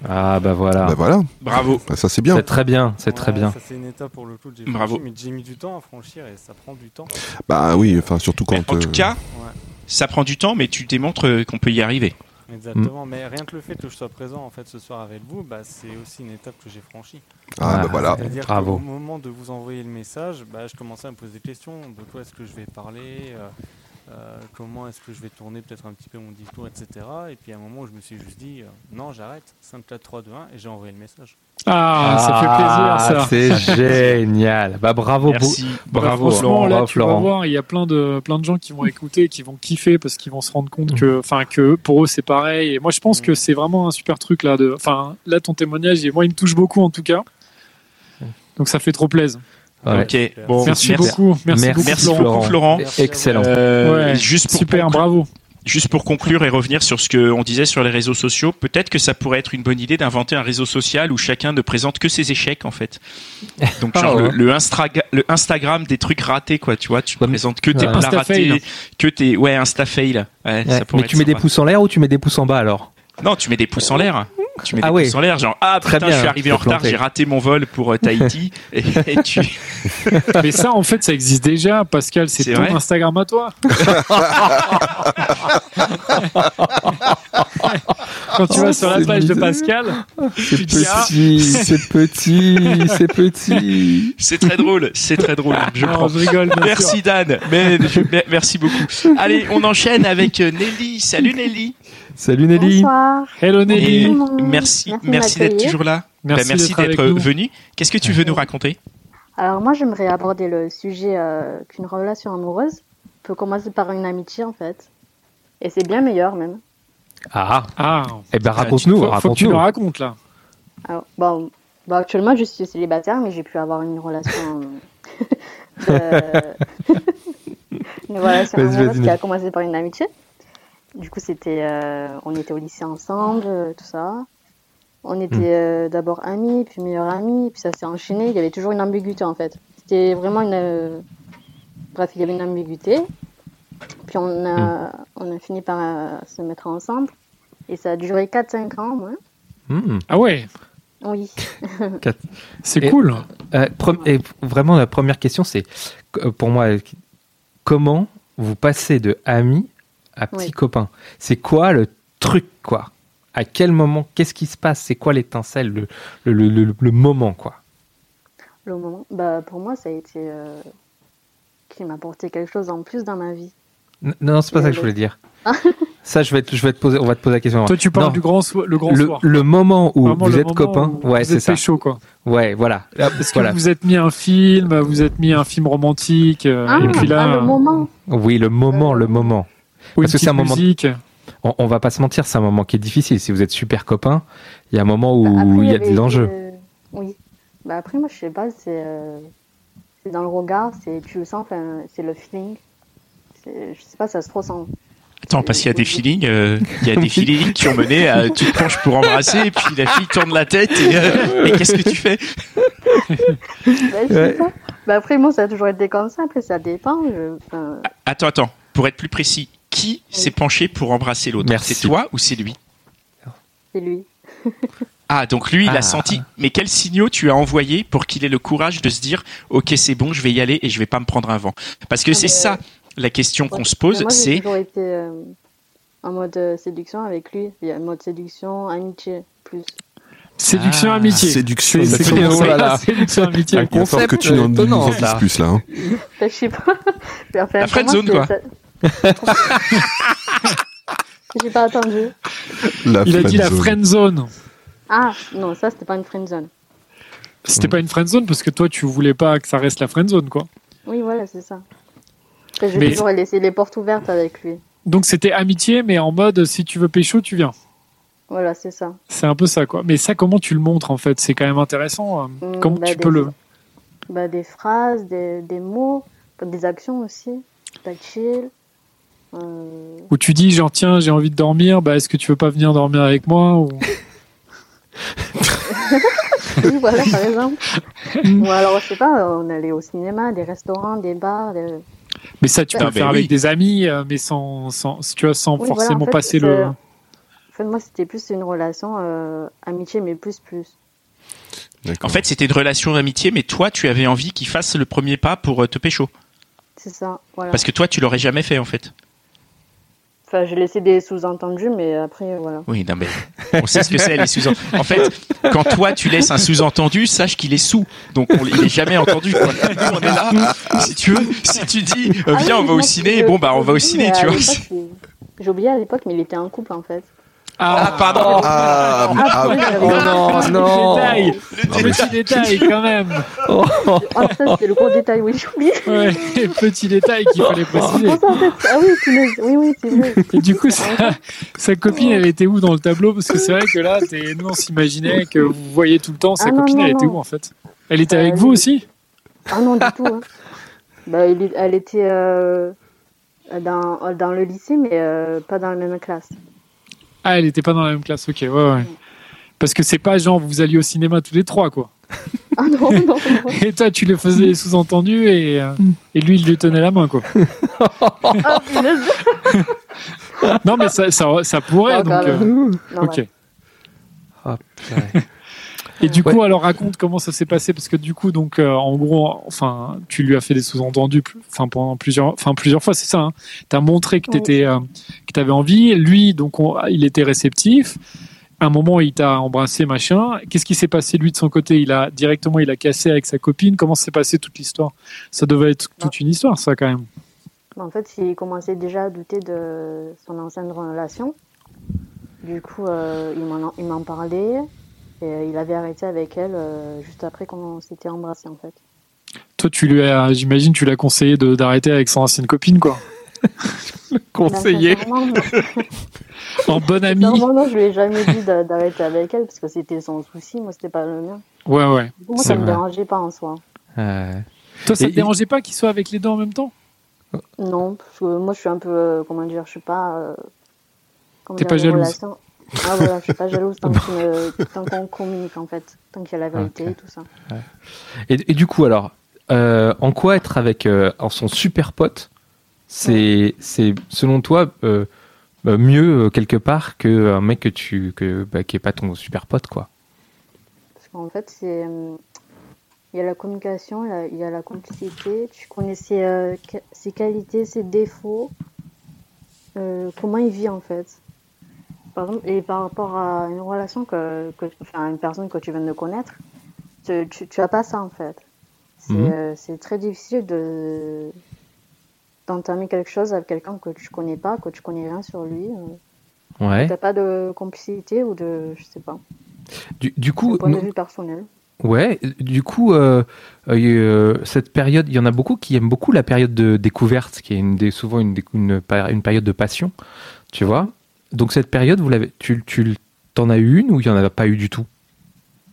Ah bah voilà. Bah voilà, Bravo. Bah, ça c'est bien. C'est très bien, c'est très bien. Ça c'est une étape pour le coup que j'ai Bravo. franchi, mais j'ai mis du temps à franchir et ça prend du temps. Bah oui, enfin surtout Mais quand. en tout euh, cas, Ouais. ça prend du temps, mais tu démontres qu'on peut y arriver. Exactement, mais rien que le fait que je sois présent en fait ce soir avec vous, bah, c'est aussi une étape que j'ai franchie. Ah bah Ah, voilà. C'est-à-dire Bravo. qu'au moment de vous envoyer le message, bah, je commençais à me poser des questions. De quoi est-ce que je vais parler euh, euh, Comment est-ce que je vais tourner peut-être un petit peu mon discours, etc. Et puis à un moment, je me suis juste dit, euh, non, j'arrête. 5, 4, 3, 2, 1, et j'ai envoyé le message. Ah, ça fait plaisir, ça. C'est génial. Bah bravo. Merci. Bah, Bravo, Florent. là, bravo, tu vas Florent. voir, il y a plein de, plein de gens qui vont écouter, qui vont kiffer parce qu'ils vont se rendre compte que, enfin, que pour eux, c'est pareil. Et moi, je pense Mm. que c'est vraiment un super truc, là, de, enfin, là, ton témoignage, et moi, il me touche beaucoup, en tout cas. Donc, ça fait trop plaisir. Ouais. Ok, bon, Merci, beaucoup. Merci, Merci, beaucoup, Merci Florent. beaucoup. Excellent. Euh, Ouais, juste pour super, conclure- bravo. Juste pour conclure et revenir sur ce qu'on disait sur les réseaux sociaux, peut-être que ça pourrait être une bonne idée d'inventer un réseau social où chacun ne présente que ses échecs en fait. Donc genre Ah ouais. le, le, Instra- le Instagram des trucs ratés quoi, tu vois, tu Comme- présentes que tes Ouais. plats ratés, que tes ouais Insta fail. Ouais, Ouais, ça pourrait Mais tu mets des pouces en l'air ou tu mets des pouces en bas alors? Non, tu mets des pouces en l'air. Tu mets Ah des ouais. pouces en l'air, genre ah Très putain, bien, je suis arrivé je en retard, j'ai raté mon vol pour euh, Tahiti et, et tu Mais ça, en fait, ça existe déjà, Pascal. C'est ton vrai Instagram à toi. Quand tu Oh, vas sur la c'est page de. Pascal, C'est ah, petit, c'est petit, c'est petit. c'est très drôle, c'est très drôle. Je non, je rigole. bien sûr. Merci Dan, mais je- mer- merci beaucoup. Allez, on enchaîne avec euh, Nelly. Salut Nelly. Salut Nelly. Bonsoir. Hello Nelly. Et merci, Merci d'être toujours là. Merci, Bah, merci d'être nous. venu. Qu'est-ce que tu veux nous raconter? Alors moi, j'aimerais aborder le sujet euh, qu'une relation amoureuse peut commencer par une amitié en fait. Et c'est bien meilleur même. Ah, Ah, eh ben Ah, raconte-nous, faut, faut que tu nous racontes là. Alors, bon, bon, actuellement, je suis célibataire, mais j'ai pu avoir une relation, de- une relation amoureuse qui a commencé par une amitié. Du coup, c'était, euh, on était au lycée ensemble, euh, tout ça. On était Hmm. euh, d'abord amis, puis meilleurs amis, puis ça s'est enchaîné. Il y avait toujours une ambiguïté en fait. C'était vraiment une. euh, Bref, il y avait une ambiguïté. Puis on a, on a fini par euh, se mettre ensemble. Et ça a duré 4-5 ans, moi. Hmm. Ah ouais, Oui. c'est Et- cool. Euh, pre- et vraiment, la première question, c'est euh, pour moi, comment vous passez de ami à petit copain C'est quoi le truc, quoi? À quel moment? Qu'est-ce qui se passe? C'est quoi l'étincelle, le, le, le, le- le moment, quoi? Le moment, bah, pour moi, ça a été euh, qui m'a apporté quelque chose en plus dans ma vie. N- Non, c'est pas ça que je voulais dire. Ça, je vais, te, je vais te poser, on va te poser la question. Toi, tu parles Non. du grand, so- le grand le, soir. le moment où Vraiment vous êtes copains, où ouais, c'est ça. chaud quoi. Ouais, voilà. Là, Est-ce que vous êtes mis un film, vous êtes mis un film romantique, euh, Ah, et puis là, ah, le moment. Oui, le moment, le moment. Ou parce que c'est un moment- musique. On, on va pas se mentir, c'est un moment qui est difficile. Si vous êtes super copains, il y a un moment où Après, il y a des enjeux. euh, Oui. Bah, après, moi, je sais pas, c'est euh, c'est dans le regard, c'est tu le sens, c'est le feeling. C'est- Je sais pas, ça se ressent. Attends, parce qu'il y a des feelings, euh, il y a des feelings qui ont mené à tu te penches pour embrasser et puis la fille tourne la tête et, euh, et qu'est-ce que tu fais? Bah, Ouais. pas. Bah, après, moi, ça a toujours été comme ça. Après, ça dépend. Je... enfin, Attends, attends. Pour être plus précis, qui s'est penché pour embrasser l'autre Merci. C'est toi ou c'est lui c'est lui. Ah, donc lui, il Ah. a senti. Mais quels signaux tu as envoyé pour qu'il ait le courage de se dire, ok, c'est bon, je vais y aller et je vais pas me prendre un vent? Parce que Ah, c'est ça la question qu'on se pose, c'est toujours été euh, en mode euh, séduction avec lui. Il y a un mode séduction, amitié, plus. Séduction, Ah, amitié. séduction, C'est- c'est Oh là là. Séduction, amitié. Un va falloir que tu Concept, en, nous étonnant, en dises ça. plus là. hein. Enfin, je sais pas. Enfin, La friendzone, c'est- quoi. J'ai pas attendu. La Il a dit la friendzone. friend zone. Ah, non, ça, c'était pas une friendzone. C'était Mm. pas une friendzone parce que toi, tu voulais pas que ça reste la friendzone, quoi. Oui, voilà, c'est ça. J'ai Mais- toujours laissé les portes ouvertes avec lui. Donc c'était amitié, mais en mode si tu veux pécho, tu viens. Voilà, c'est ça. C'est un peu ça, quoi. Mais ça, comment tu le montres, en fait? C'est quand même intéressant. euh. Mm, Comment bah, tu des- peux le. bah, Des phrases, des, des mots, des actions aussi. T'as chill. Euh, Où tu dis, genre, tiens, j'ai envie de dormir, bah, est-ce que tu veux pas venir dormir avec moi ou... Oui, voilà, par exemple. Ou alors, je sais pas, on allait au cinéma, des restaurants, des bars. des- Mais ça, tu peux Ah, le faire ben avec des amis, euh, mais sans, sans, tu vois, sans Oui, voilà, forcément en fait, passer le. En fait, moi, c'était plus une relation euh, amitié, mais plus, plus. D'accord. En fait, c'était une relation d'amitié, mais toi, tu avais envie qu'il fasse le premier pas pour te pécho. C'est ça, voilà. Parce que toi, tu l'aurais jamais fait, en fait. Enfin, j'ai laissé des sous-entendus, mais après, voilà. Oui, non, mais on sait ce que c'est, les sous-entendus. En fait, quand toi, tu laisses un sous-entendu, sache qu'il est sous. Donc, on, il est jamais entendu. quoi. Nous, on est là. Si tu veux, si tu dis, euh, Ah viens, oui, on va au ciné, bon, bah, on va au ciné, tu vois. J'ai oublié à l'époque, mais il était en couple, en fait. Ah, pardon. Ah, ah, oui, Oh non, non. Détail, Ah, mais- petit détail quand même. Oh. Ah, ça, c'était le gros détail, oui, j'ai oublié. Ouais, petit détail qu'il fallait préciser. Pour ça, en fait, ah oui, punaise, oui, oui, c'est vrai. Et du coup, sa, sa copine, elle était où dans le tableau? Parce que c'est vrai que là, nous, on s'imaginait que vous voyez tout le temps. Sa Ah non, copine, non, elle était non. où en fait? Elle était Euh, avec vous aussi? Ah non, du tout. hein. Bah, elle était euh, dans, dans le lycée, mais euh, pas dans la même classe. Ah, elle était pas dans la même classe, ok, ouais, ouais. Parce que c'est pas genre vous alliez au cinéma tous les trois, quoi. Ah non, non, non. Et toi, tu le faisais les sous-entendus et, euh, et lui, il lui tenait la main, quoi. Ah, punaise. Non, mais ça, ça, ça pourrait, donc. euh, ok. ouais. Et du Ouais. coup, alors raconte comment ça s'est passé parce que du coup, donc, euh, en gros, enfin, tu lui as fait des sous-entendus, enfin pendant plusieurs, enfin plusieurs fois, c'est ça. Hein. T'as montré que t'étais, euh, que t'avais envie. Lui, donc, on- il était réceptif. À un moment, il t'a embrassé, machin. Qu'est-ce qui s'est passé lui de son côté? Il a directement, il a cassé avec sa copine. Comment s'est passé toute l'histoire? Ça devait être toute une histoire, ça, quand même. En fait, il commençait déjà à douter de son ancienne relation. Du coup, euh, il m'en il m'en parlait. Et euh, il avait arrêté avec elle euh, juste après qu'on s'était embrassé, en fait. Toi, tu lui as, j'imagine, tu l'as conseillé de- d'arrêter avec son ancienne copine, quoi. Conseiller. Non. En bon ami. Sincèrement, non, je lui ai jamais dit d'a- d'arrêter avec elle parce que c'était son souci, moi, c'était pas le mien. Ouais, ouais. Moi, ça me vrai. dérangeait pas en soi. Euh, Toi, ça Et- te dérangeait pas qu'il soit avec les deux en même temps? Non, parce que moi, je suis un peu, euh, comment dire, je suis pas. euh, comment T'es pas jalouse? relations- Ah voilà, je suis pas jalouse tant qu'on communique en fait, tant qu'il y a la vérité et tout ça. Et, et du coup, alors, euh, en quoi être avec euh, son super pote, c'est, c'est selon toi euh, mieux quelque part qu'un mec que tu, que, bah, qui est pas ton super pote, quoi? Parce qu'en fait, c'est. Il y a la communication, il y a- il y a la complicité, tu connais ses, ses qualités, ses défauts, comment il vit en fait. Et par rapport à une relation que, que enfin, une personne que tu viens de connaître, tu, tu, tu as pas ça en fait. C'est Mhm. euh, c'est très difficile de d'entamer quelque chose avec quelqu'un que tu connais pas, que tu connais rien sur lui. euh. Ouais. T'as pas de complicité ou de, je sais pas, Du, coup, point de vue personnel. ouais. Du coup, euh, euh, cette période, il y en a beaucoup qui aiment beaucoup la période de découverte, qui est une des, souvent une, une période de passion, tu vois. Donc cette période, vous l'avez, tu, tu t'en as eu une ou il y en a pas eu du tout?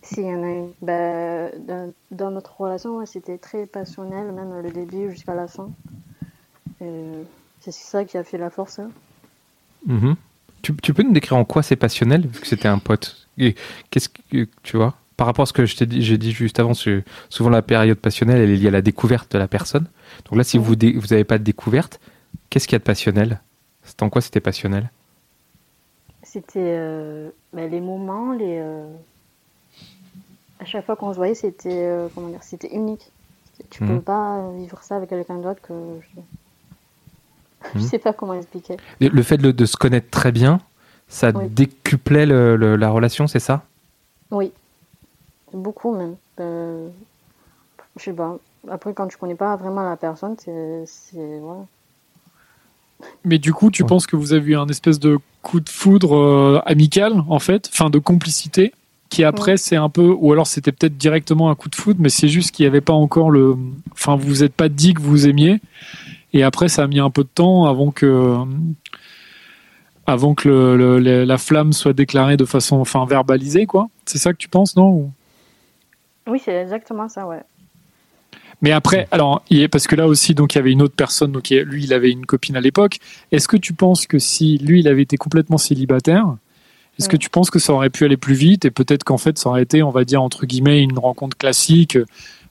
Si, il y en a une. Bah, dans, dans notre relation, c'était très passionnel, même le début jusqu'à la fin. C'est ça qui a fait la force. hein. Mhm. tu, tu peux nous décrire en quoi c'est passionnel, vu que c'était un pote? Qu'est-ce que tu vois? Par rapport à ce que je t'ai dit, j'ai dit juste avant, souvent la période passionnelle, elle est liée à la découverte de la personne. Donc là, si vous n'avez pas de découverte, qu'est-ce qu'il y a de passionnel? C'est en quoi c'était passionnel? C'était euh, bah, les moments, les. euh, À chaque fois qu'on se voyait, c'était euh, comment dire, c'était unique. Tu Mhm. peux pas vivre ça avec quelqu'un d'autre que. Je... je Mhm. sais pas comment expliquer. Le- Le fait de, de se connaître très bien, ça Oui. décuplait le- le- la relation, c'est ça? Oui, beaucoup même. Euh, je sais pas. Après, quand tu connais pas vraiment la personne, c'est. c'est- Voilà. Mais du coup, tu Ouais. penses que vous avez eu un espèce de coup de foudre euh, amical, en fait, enfin de complicité qui après c'est un peu, ou alors c'était peut-être directement un coup de foudre, mais c'est juste qu'il n'y avait pas encore le, enfin vous vous êtes pas dit que vous aimiez, et après ça a mis un peu de temps avant que, avant que le- le- la flamme soit déclarée de façon, enfin verbalisée quoi. C'est ça que tu penses, non Ou- Oui, c'est exactement ça, ouais. Mais après, alors, parce que là aussi, donc, il y avait une autre personne, donc, lui, il avait une copine à l'époque. Est-ce que tu penses que si lui, il avait été complètement célibataire, est-ce que tu penses que ça aurait pu aller plus vite et peut-être qu'en fait, ça aurait été, on va dire, entre guillemets, une rencontre classique.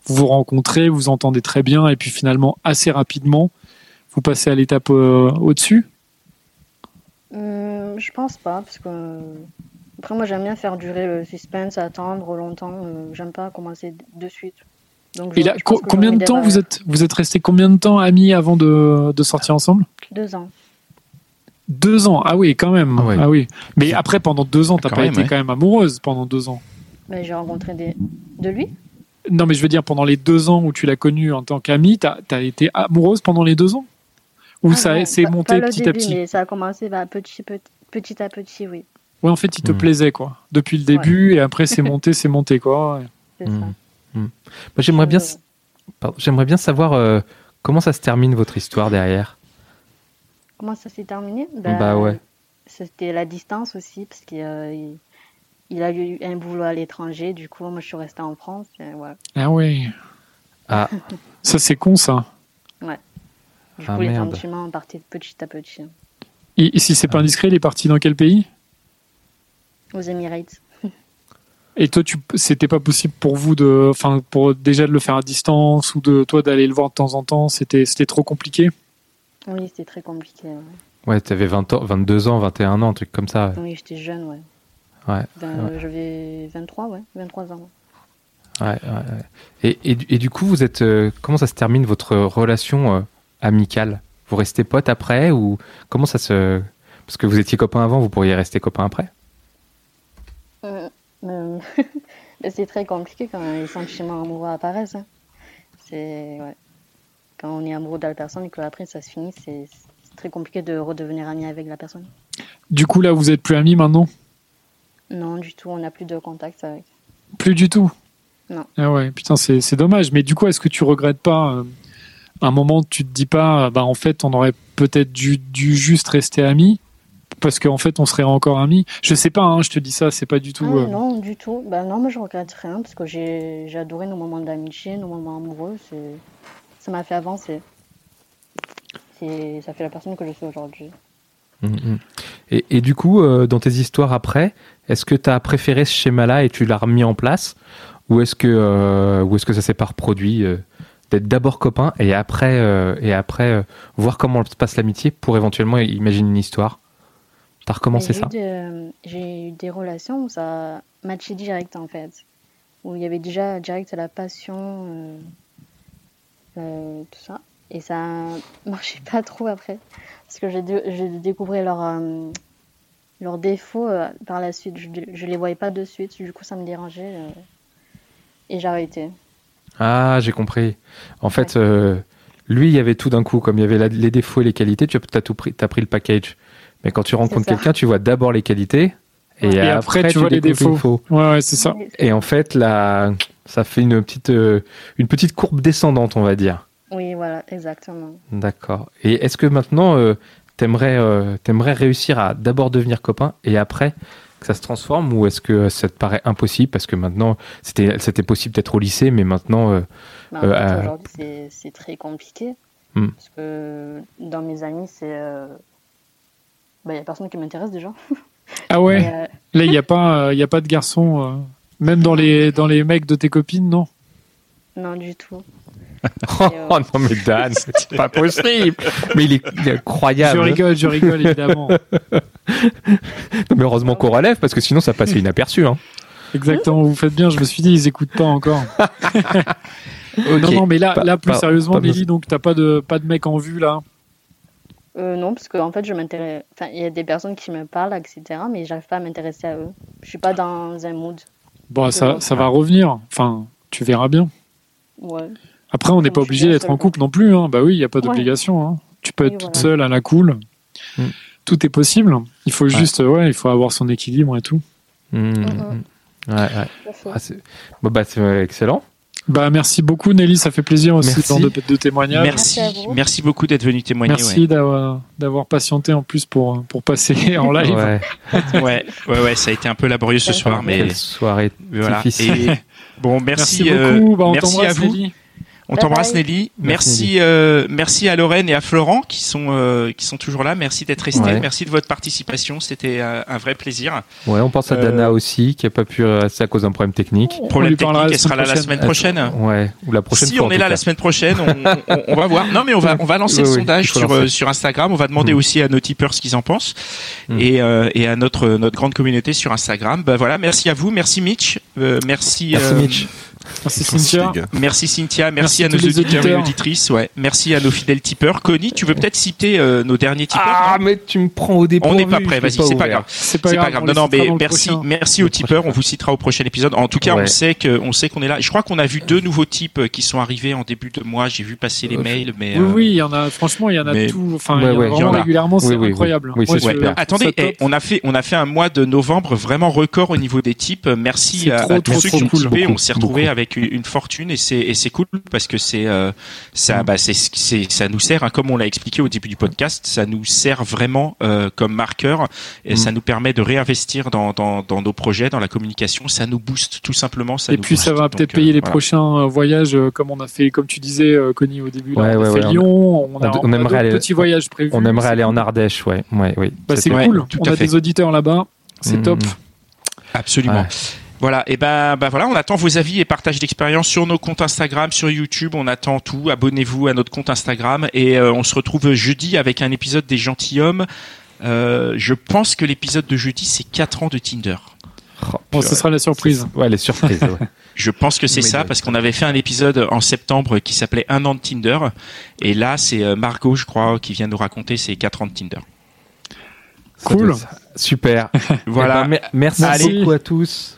Vous vous rencontrez, vous vous entendez très bien et puis finalement, assez rapidement, vous passez à l'étape euh, au-dessus? Hum, je pense pas, parce que. Après, moi, j'aime bien faire durer le suspense, attendre longtemps. euh, j'aime pas commencer de suite. Donc, Et là, co- combien de temps vous êtes, vous êtes restés combien de temps amis avant de, de sortir ensemble? Deux ans. Deux ans. Ah oui, quand même. Ah ouais. Ah oui. Mais après, pendant deux ans, t'as pas même, été ouais. quand même amoureuse pendant deux ans. Mais j'ai rencontré des. De lui? Non, mais je veux dire, pendant les deux ans où tu l'as connue en tant qu'amie, t'as as été amoureuse pendant les deux ans? Ou Ah ça s'est monté pas petit à petit? Mais ça a commencé bah, petit, petit, petit à petit, oui. Ouais, en fait, il te Hmm. plaisait, quoi. Depuis le début, et après, c'est monté, c'est monté, quoi. Ouais. C'est Hmm. ça. Moi, j'aimerais bien, Euh, j'aimerais bien savoir euh, comment ça se termine votre histoire derrière? Comment ça s'est terminé? Bah ouais. C'était la distance aussi, parce qu'il euh, il- a eu un boulot à l'étranger. Du coup, moi, je suis restée en France. et voilà. Ah oui. Ah, Ça, c'est con, ça. Du Ah, coup, les merde. sentiments partaient petit à petit. Et, et si c'est pas indiscret, il est parti dans quel pays? Aux Emirates. Et toi, tu, c'était pas possible pour vous de, enfin, pour déjà de le faire à distance ou de toi d'aller le voir de temps en temps. C'était, c'était trop compliqué? Oui, c'était très compliqué. ouais. ouais, t'avais 20 ans, 22 ans, 21 ans, un truc comme ça. Oui, j'étais jeune, ouais. Ouais, Ben, ouais. J'avais 23, ouais, 23 ans. ouais, ouais, ouais. Et, et, du- et du coup, vous êtes, euh, comment ça se termine votre relation euh, amicale? Vous restez potes après ou comment ça se Parce que vous étiez copains avant, vous pourriez rester copains après? C'est très compliqué quand les sentiments amoureux apparaissent. hein. C'est ouais. quand on est amoureux de la personne et que après ça se finit, c'est très compliqué de redevenir ami avec la personne. Du coup, là, vous êtes plus amis maintenant? Non, du tout, on n'a plus de contact avec. Plus du tout? Non. Ah ouais, putain, c'est c'est dommage. Mais du coup, est-ce que tu regrettes pas euh, un moment, tu te dis pas, bah en fait, on aurait peut-être dû, dû juste rester amis? Parce qu'en fait, on serait encore amis. Je sais pas, hein, je te dis ça, c'est pas du tout. Ah, euh, non, du tout. Ben non, moi je regrette rien parce que j'ai adoré nos moments d'amitié, nos moments amoureux. C'est ça m'a fait avancer. C'est ça fait la personne que je suis aujourd'hui. Mhm, mhm. Et, et du coup, euh, dans tes histoires après, est-ce que tu as préféré ce schéma-là et tu l'as remis en place? Ou est-ce que, euh, ou est-ce que ça s'est pas reproduit euh, D'être d'abord copain et après, euh, et après euh, voir comment se passe l'amitié pour éventuellement imaginer une histoire? T'as recommencé ça J'ai eu des relations où ça matchait direct en fait. Où il y avait déjà direct la passion, euh, euh, tout ça. Et ça marchait pas trop après. Parce que j'ai dé- j'ai découvert leurs euh, leurs défauts par la suite. Je, je les voyais pas de suite, du coup ça me dérangeait. et j'ai arrêté. Ah, j'ai compris. En fait, lui, il y avait tout d'un coup, comme il y avait la- les défauts et les qualités, tu as, tout pris, t'as pris le package. Mais quand tu rencontres quelqu'un, tu vois d'abord les qualités et, Et après, après, tu vois les défauts. Ouais, ouais, c'est ça. Et en fait, là, ça fait une petite, euh, une petite courbe descendante, on va dire. Oui, voilà, exactement. D'accord. Et est-ce que maintenant, euh, t'aimerais, euh, t'aimerais réussir à d'abord devenir copain et après que ça se transforme ou est-ce que ça te paraît impossible parce que maintenant, c'était, c'était possible peut-être au lycée, mais maintenant, euh, Bah, en Euh, fait, euh, aujourd'hui, c'est- c'est très compliqué. Hmm. Parce que dans mes amis, c'est. Euh, bah, Il n'y a personne qui m'intéresse déjà. Ah ouais. Euh, Là, il n'y a pas, il y a pas de garçon, euh, même dans les, dans les mecs de tes copines, non? Non, du tout. oh euh, non mais Dan, c'est pas possible. Mais il est, il est incroyable. Je rigole, je rigole évidemment. Non, mais heureusement qu'on relève parce que sinon ça passait inaperçu. Hein. Exactement, vous faites bien. Je me suis dit, ils écoutent pas encore. Non, non, mais là, là plus pas- sérieusement, Nelly, donc t'as pas de, pas de mec en vue là. Euh, non, parce qu'en fait, je m'intéresse. Enfin, il y a des personnes qui me parlent, etc. Mais j'arrive pas à m'intéresser à eux. Je suis pas dans un mood. Bon, ça, Ouais. ça va revenir. Enfin, tu verras bien. Ouais. Après, on n'est pas obligé d'être en couple non plus. Hein. Bah oui, il n'y a pas Ouais. d'obligation. hein. Tu peux Oui, être toute voilà. seule à la cool. Mm. Tout est possible. Il faut juste, ouais, il faut avoir son équilibre et tout. Mmh, Mhm. mmh. Ouais. Ah, bah, c'est euh, excellent. Bah, merci beaucoup, Nelly. Ça fait plaisir aussi Merci. de, de témoignage. Merci, Merci beaucoup d'être venu témoigner. Merci d'avoir d'avoir patienté en plus pour, pour passer en live. Ouais. Ouais. ouais, ça a été un peu laborieux ce soir, mais Quelle soirée voilà. difficile. Et bon, merci, Merci, euh, beaucoup. Bah, on merci à vous. Nelly. On Bye t'embrasse bye. Nelly. Merci, Merci, euh, merci à Lorraine et à Florent qui sont euh, qui sont toujours là. Merci d'être restés. Ouais. Merci de votre participation. C'était euh, un vrai plaisir. Ouais, on pense à Euh, Dana aussi, qui a pas pu rester à cause d'un problème technique. Problème technique, elle sera là la semaine prochaine. Ouais, ou la prochaine si fois. on est là cas. la semaine prochaine, on, on- on va voir. Non, mais on va on va lancer Oui, le oui, sondage sur euh, sur Instagram. On va demander Mhm. aussi à nos tipeurs ce qu'ils en pensent Mhm. et euh, et à notre notre grande communauté sur Instagram. Bah voilà, merci à vous, merci Mitch, Euh, merci Merci euh, Mitch. Merci, Cynthia. Merci Cynthia, Merci merci, à nos auditeurs, et auditrices, ouais. Merci à nos fidèles tipeurs. Connie, tu veux peut-être citer euh, nos derniers tipeurs Ah, mais tu me prends au dépourvu. On n'est pas prêt, vas-y, c'est pas grave. C'est pas grave. pas grave. on Non, non, mais merci, merci aux tipeurs. On vous citera au prochain épisode. En tout cas, Ouais. on sait que, on sait qu'on est là. Je crois qu'on a vu deux nouveaux types euh, qui sont arrivés en début de mois. J'ai vu passer les Euh, mails, mais. Oui, euh, oui, il y en a, franchement, il y en a mais- tout. Enfin, vraiment en a. régulièrement, c'est incroyable. Attendez, eh, on a fait, on a fait un mois de novembre vraiment record au niveau des types. Merci à, tous ceux qui ont on s'est retrouvés beaucoup. Avec une, une fortune et c'est et c'est cool parce que c'est euh, ça, bah, c'est c'est ça nous sert, hein, comme on l'a expliqué au début du podcast, ça nous sert vraiment euh, comme marqueur et Mm. ça nous permet de réinvestir dans, dans dans nos projets, dans la communication. Ça nous booste tout simplement. Ça Et nous puis ça va Donc, peut-être euh, payer les voilà. prochains euh, voyages, comme on a fait, comme tu disais, Connie au début. là, Ouais, on a ouais, fait ouais, on- Lyon, on, a, on- on on a aimerait d'autres aller- petits voyages prévus. On aimerait aller en. Ardèche, ouais. Ouais, oui. Bah, c'est cool. tout On a fait. des auditeurs là-bas. C'est Mm, top. mm. Absolument. Voilà, et ben, ben voilà, on attend vos avis et partages d'expérience sur nos comptes Instagram, sur YouTube, on attend tout. Abonnez-vous à notre compte Instagram et euh, on se retrouve jeudi avec un épisode des gentilshommes. Euh, je pense que l'épisode de jeudi c'est 4 ans de Tinder. Oh, Bon, ce sera la surprise. Ouais, les surprises. ouais. Je pense que c'est ça parce qu'on avait fait un épisode en septembre qui s'appelait Un an de Tinder et là c'est euh, Margot, je crois, qui vient nous raconter ses 4 ans de Tinder. Cool. Super. Voilà, Eh ben, me- merci Allez. beaucoup à tous.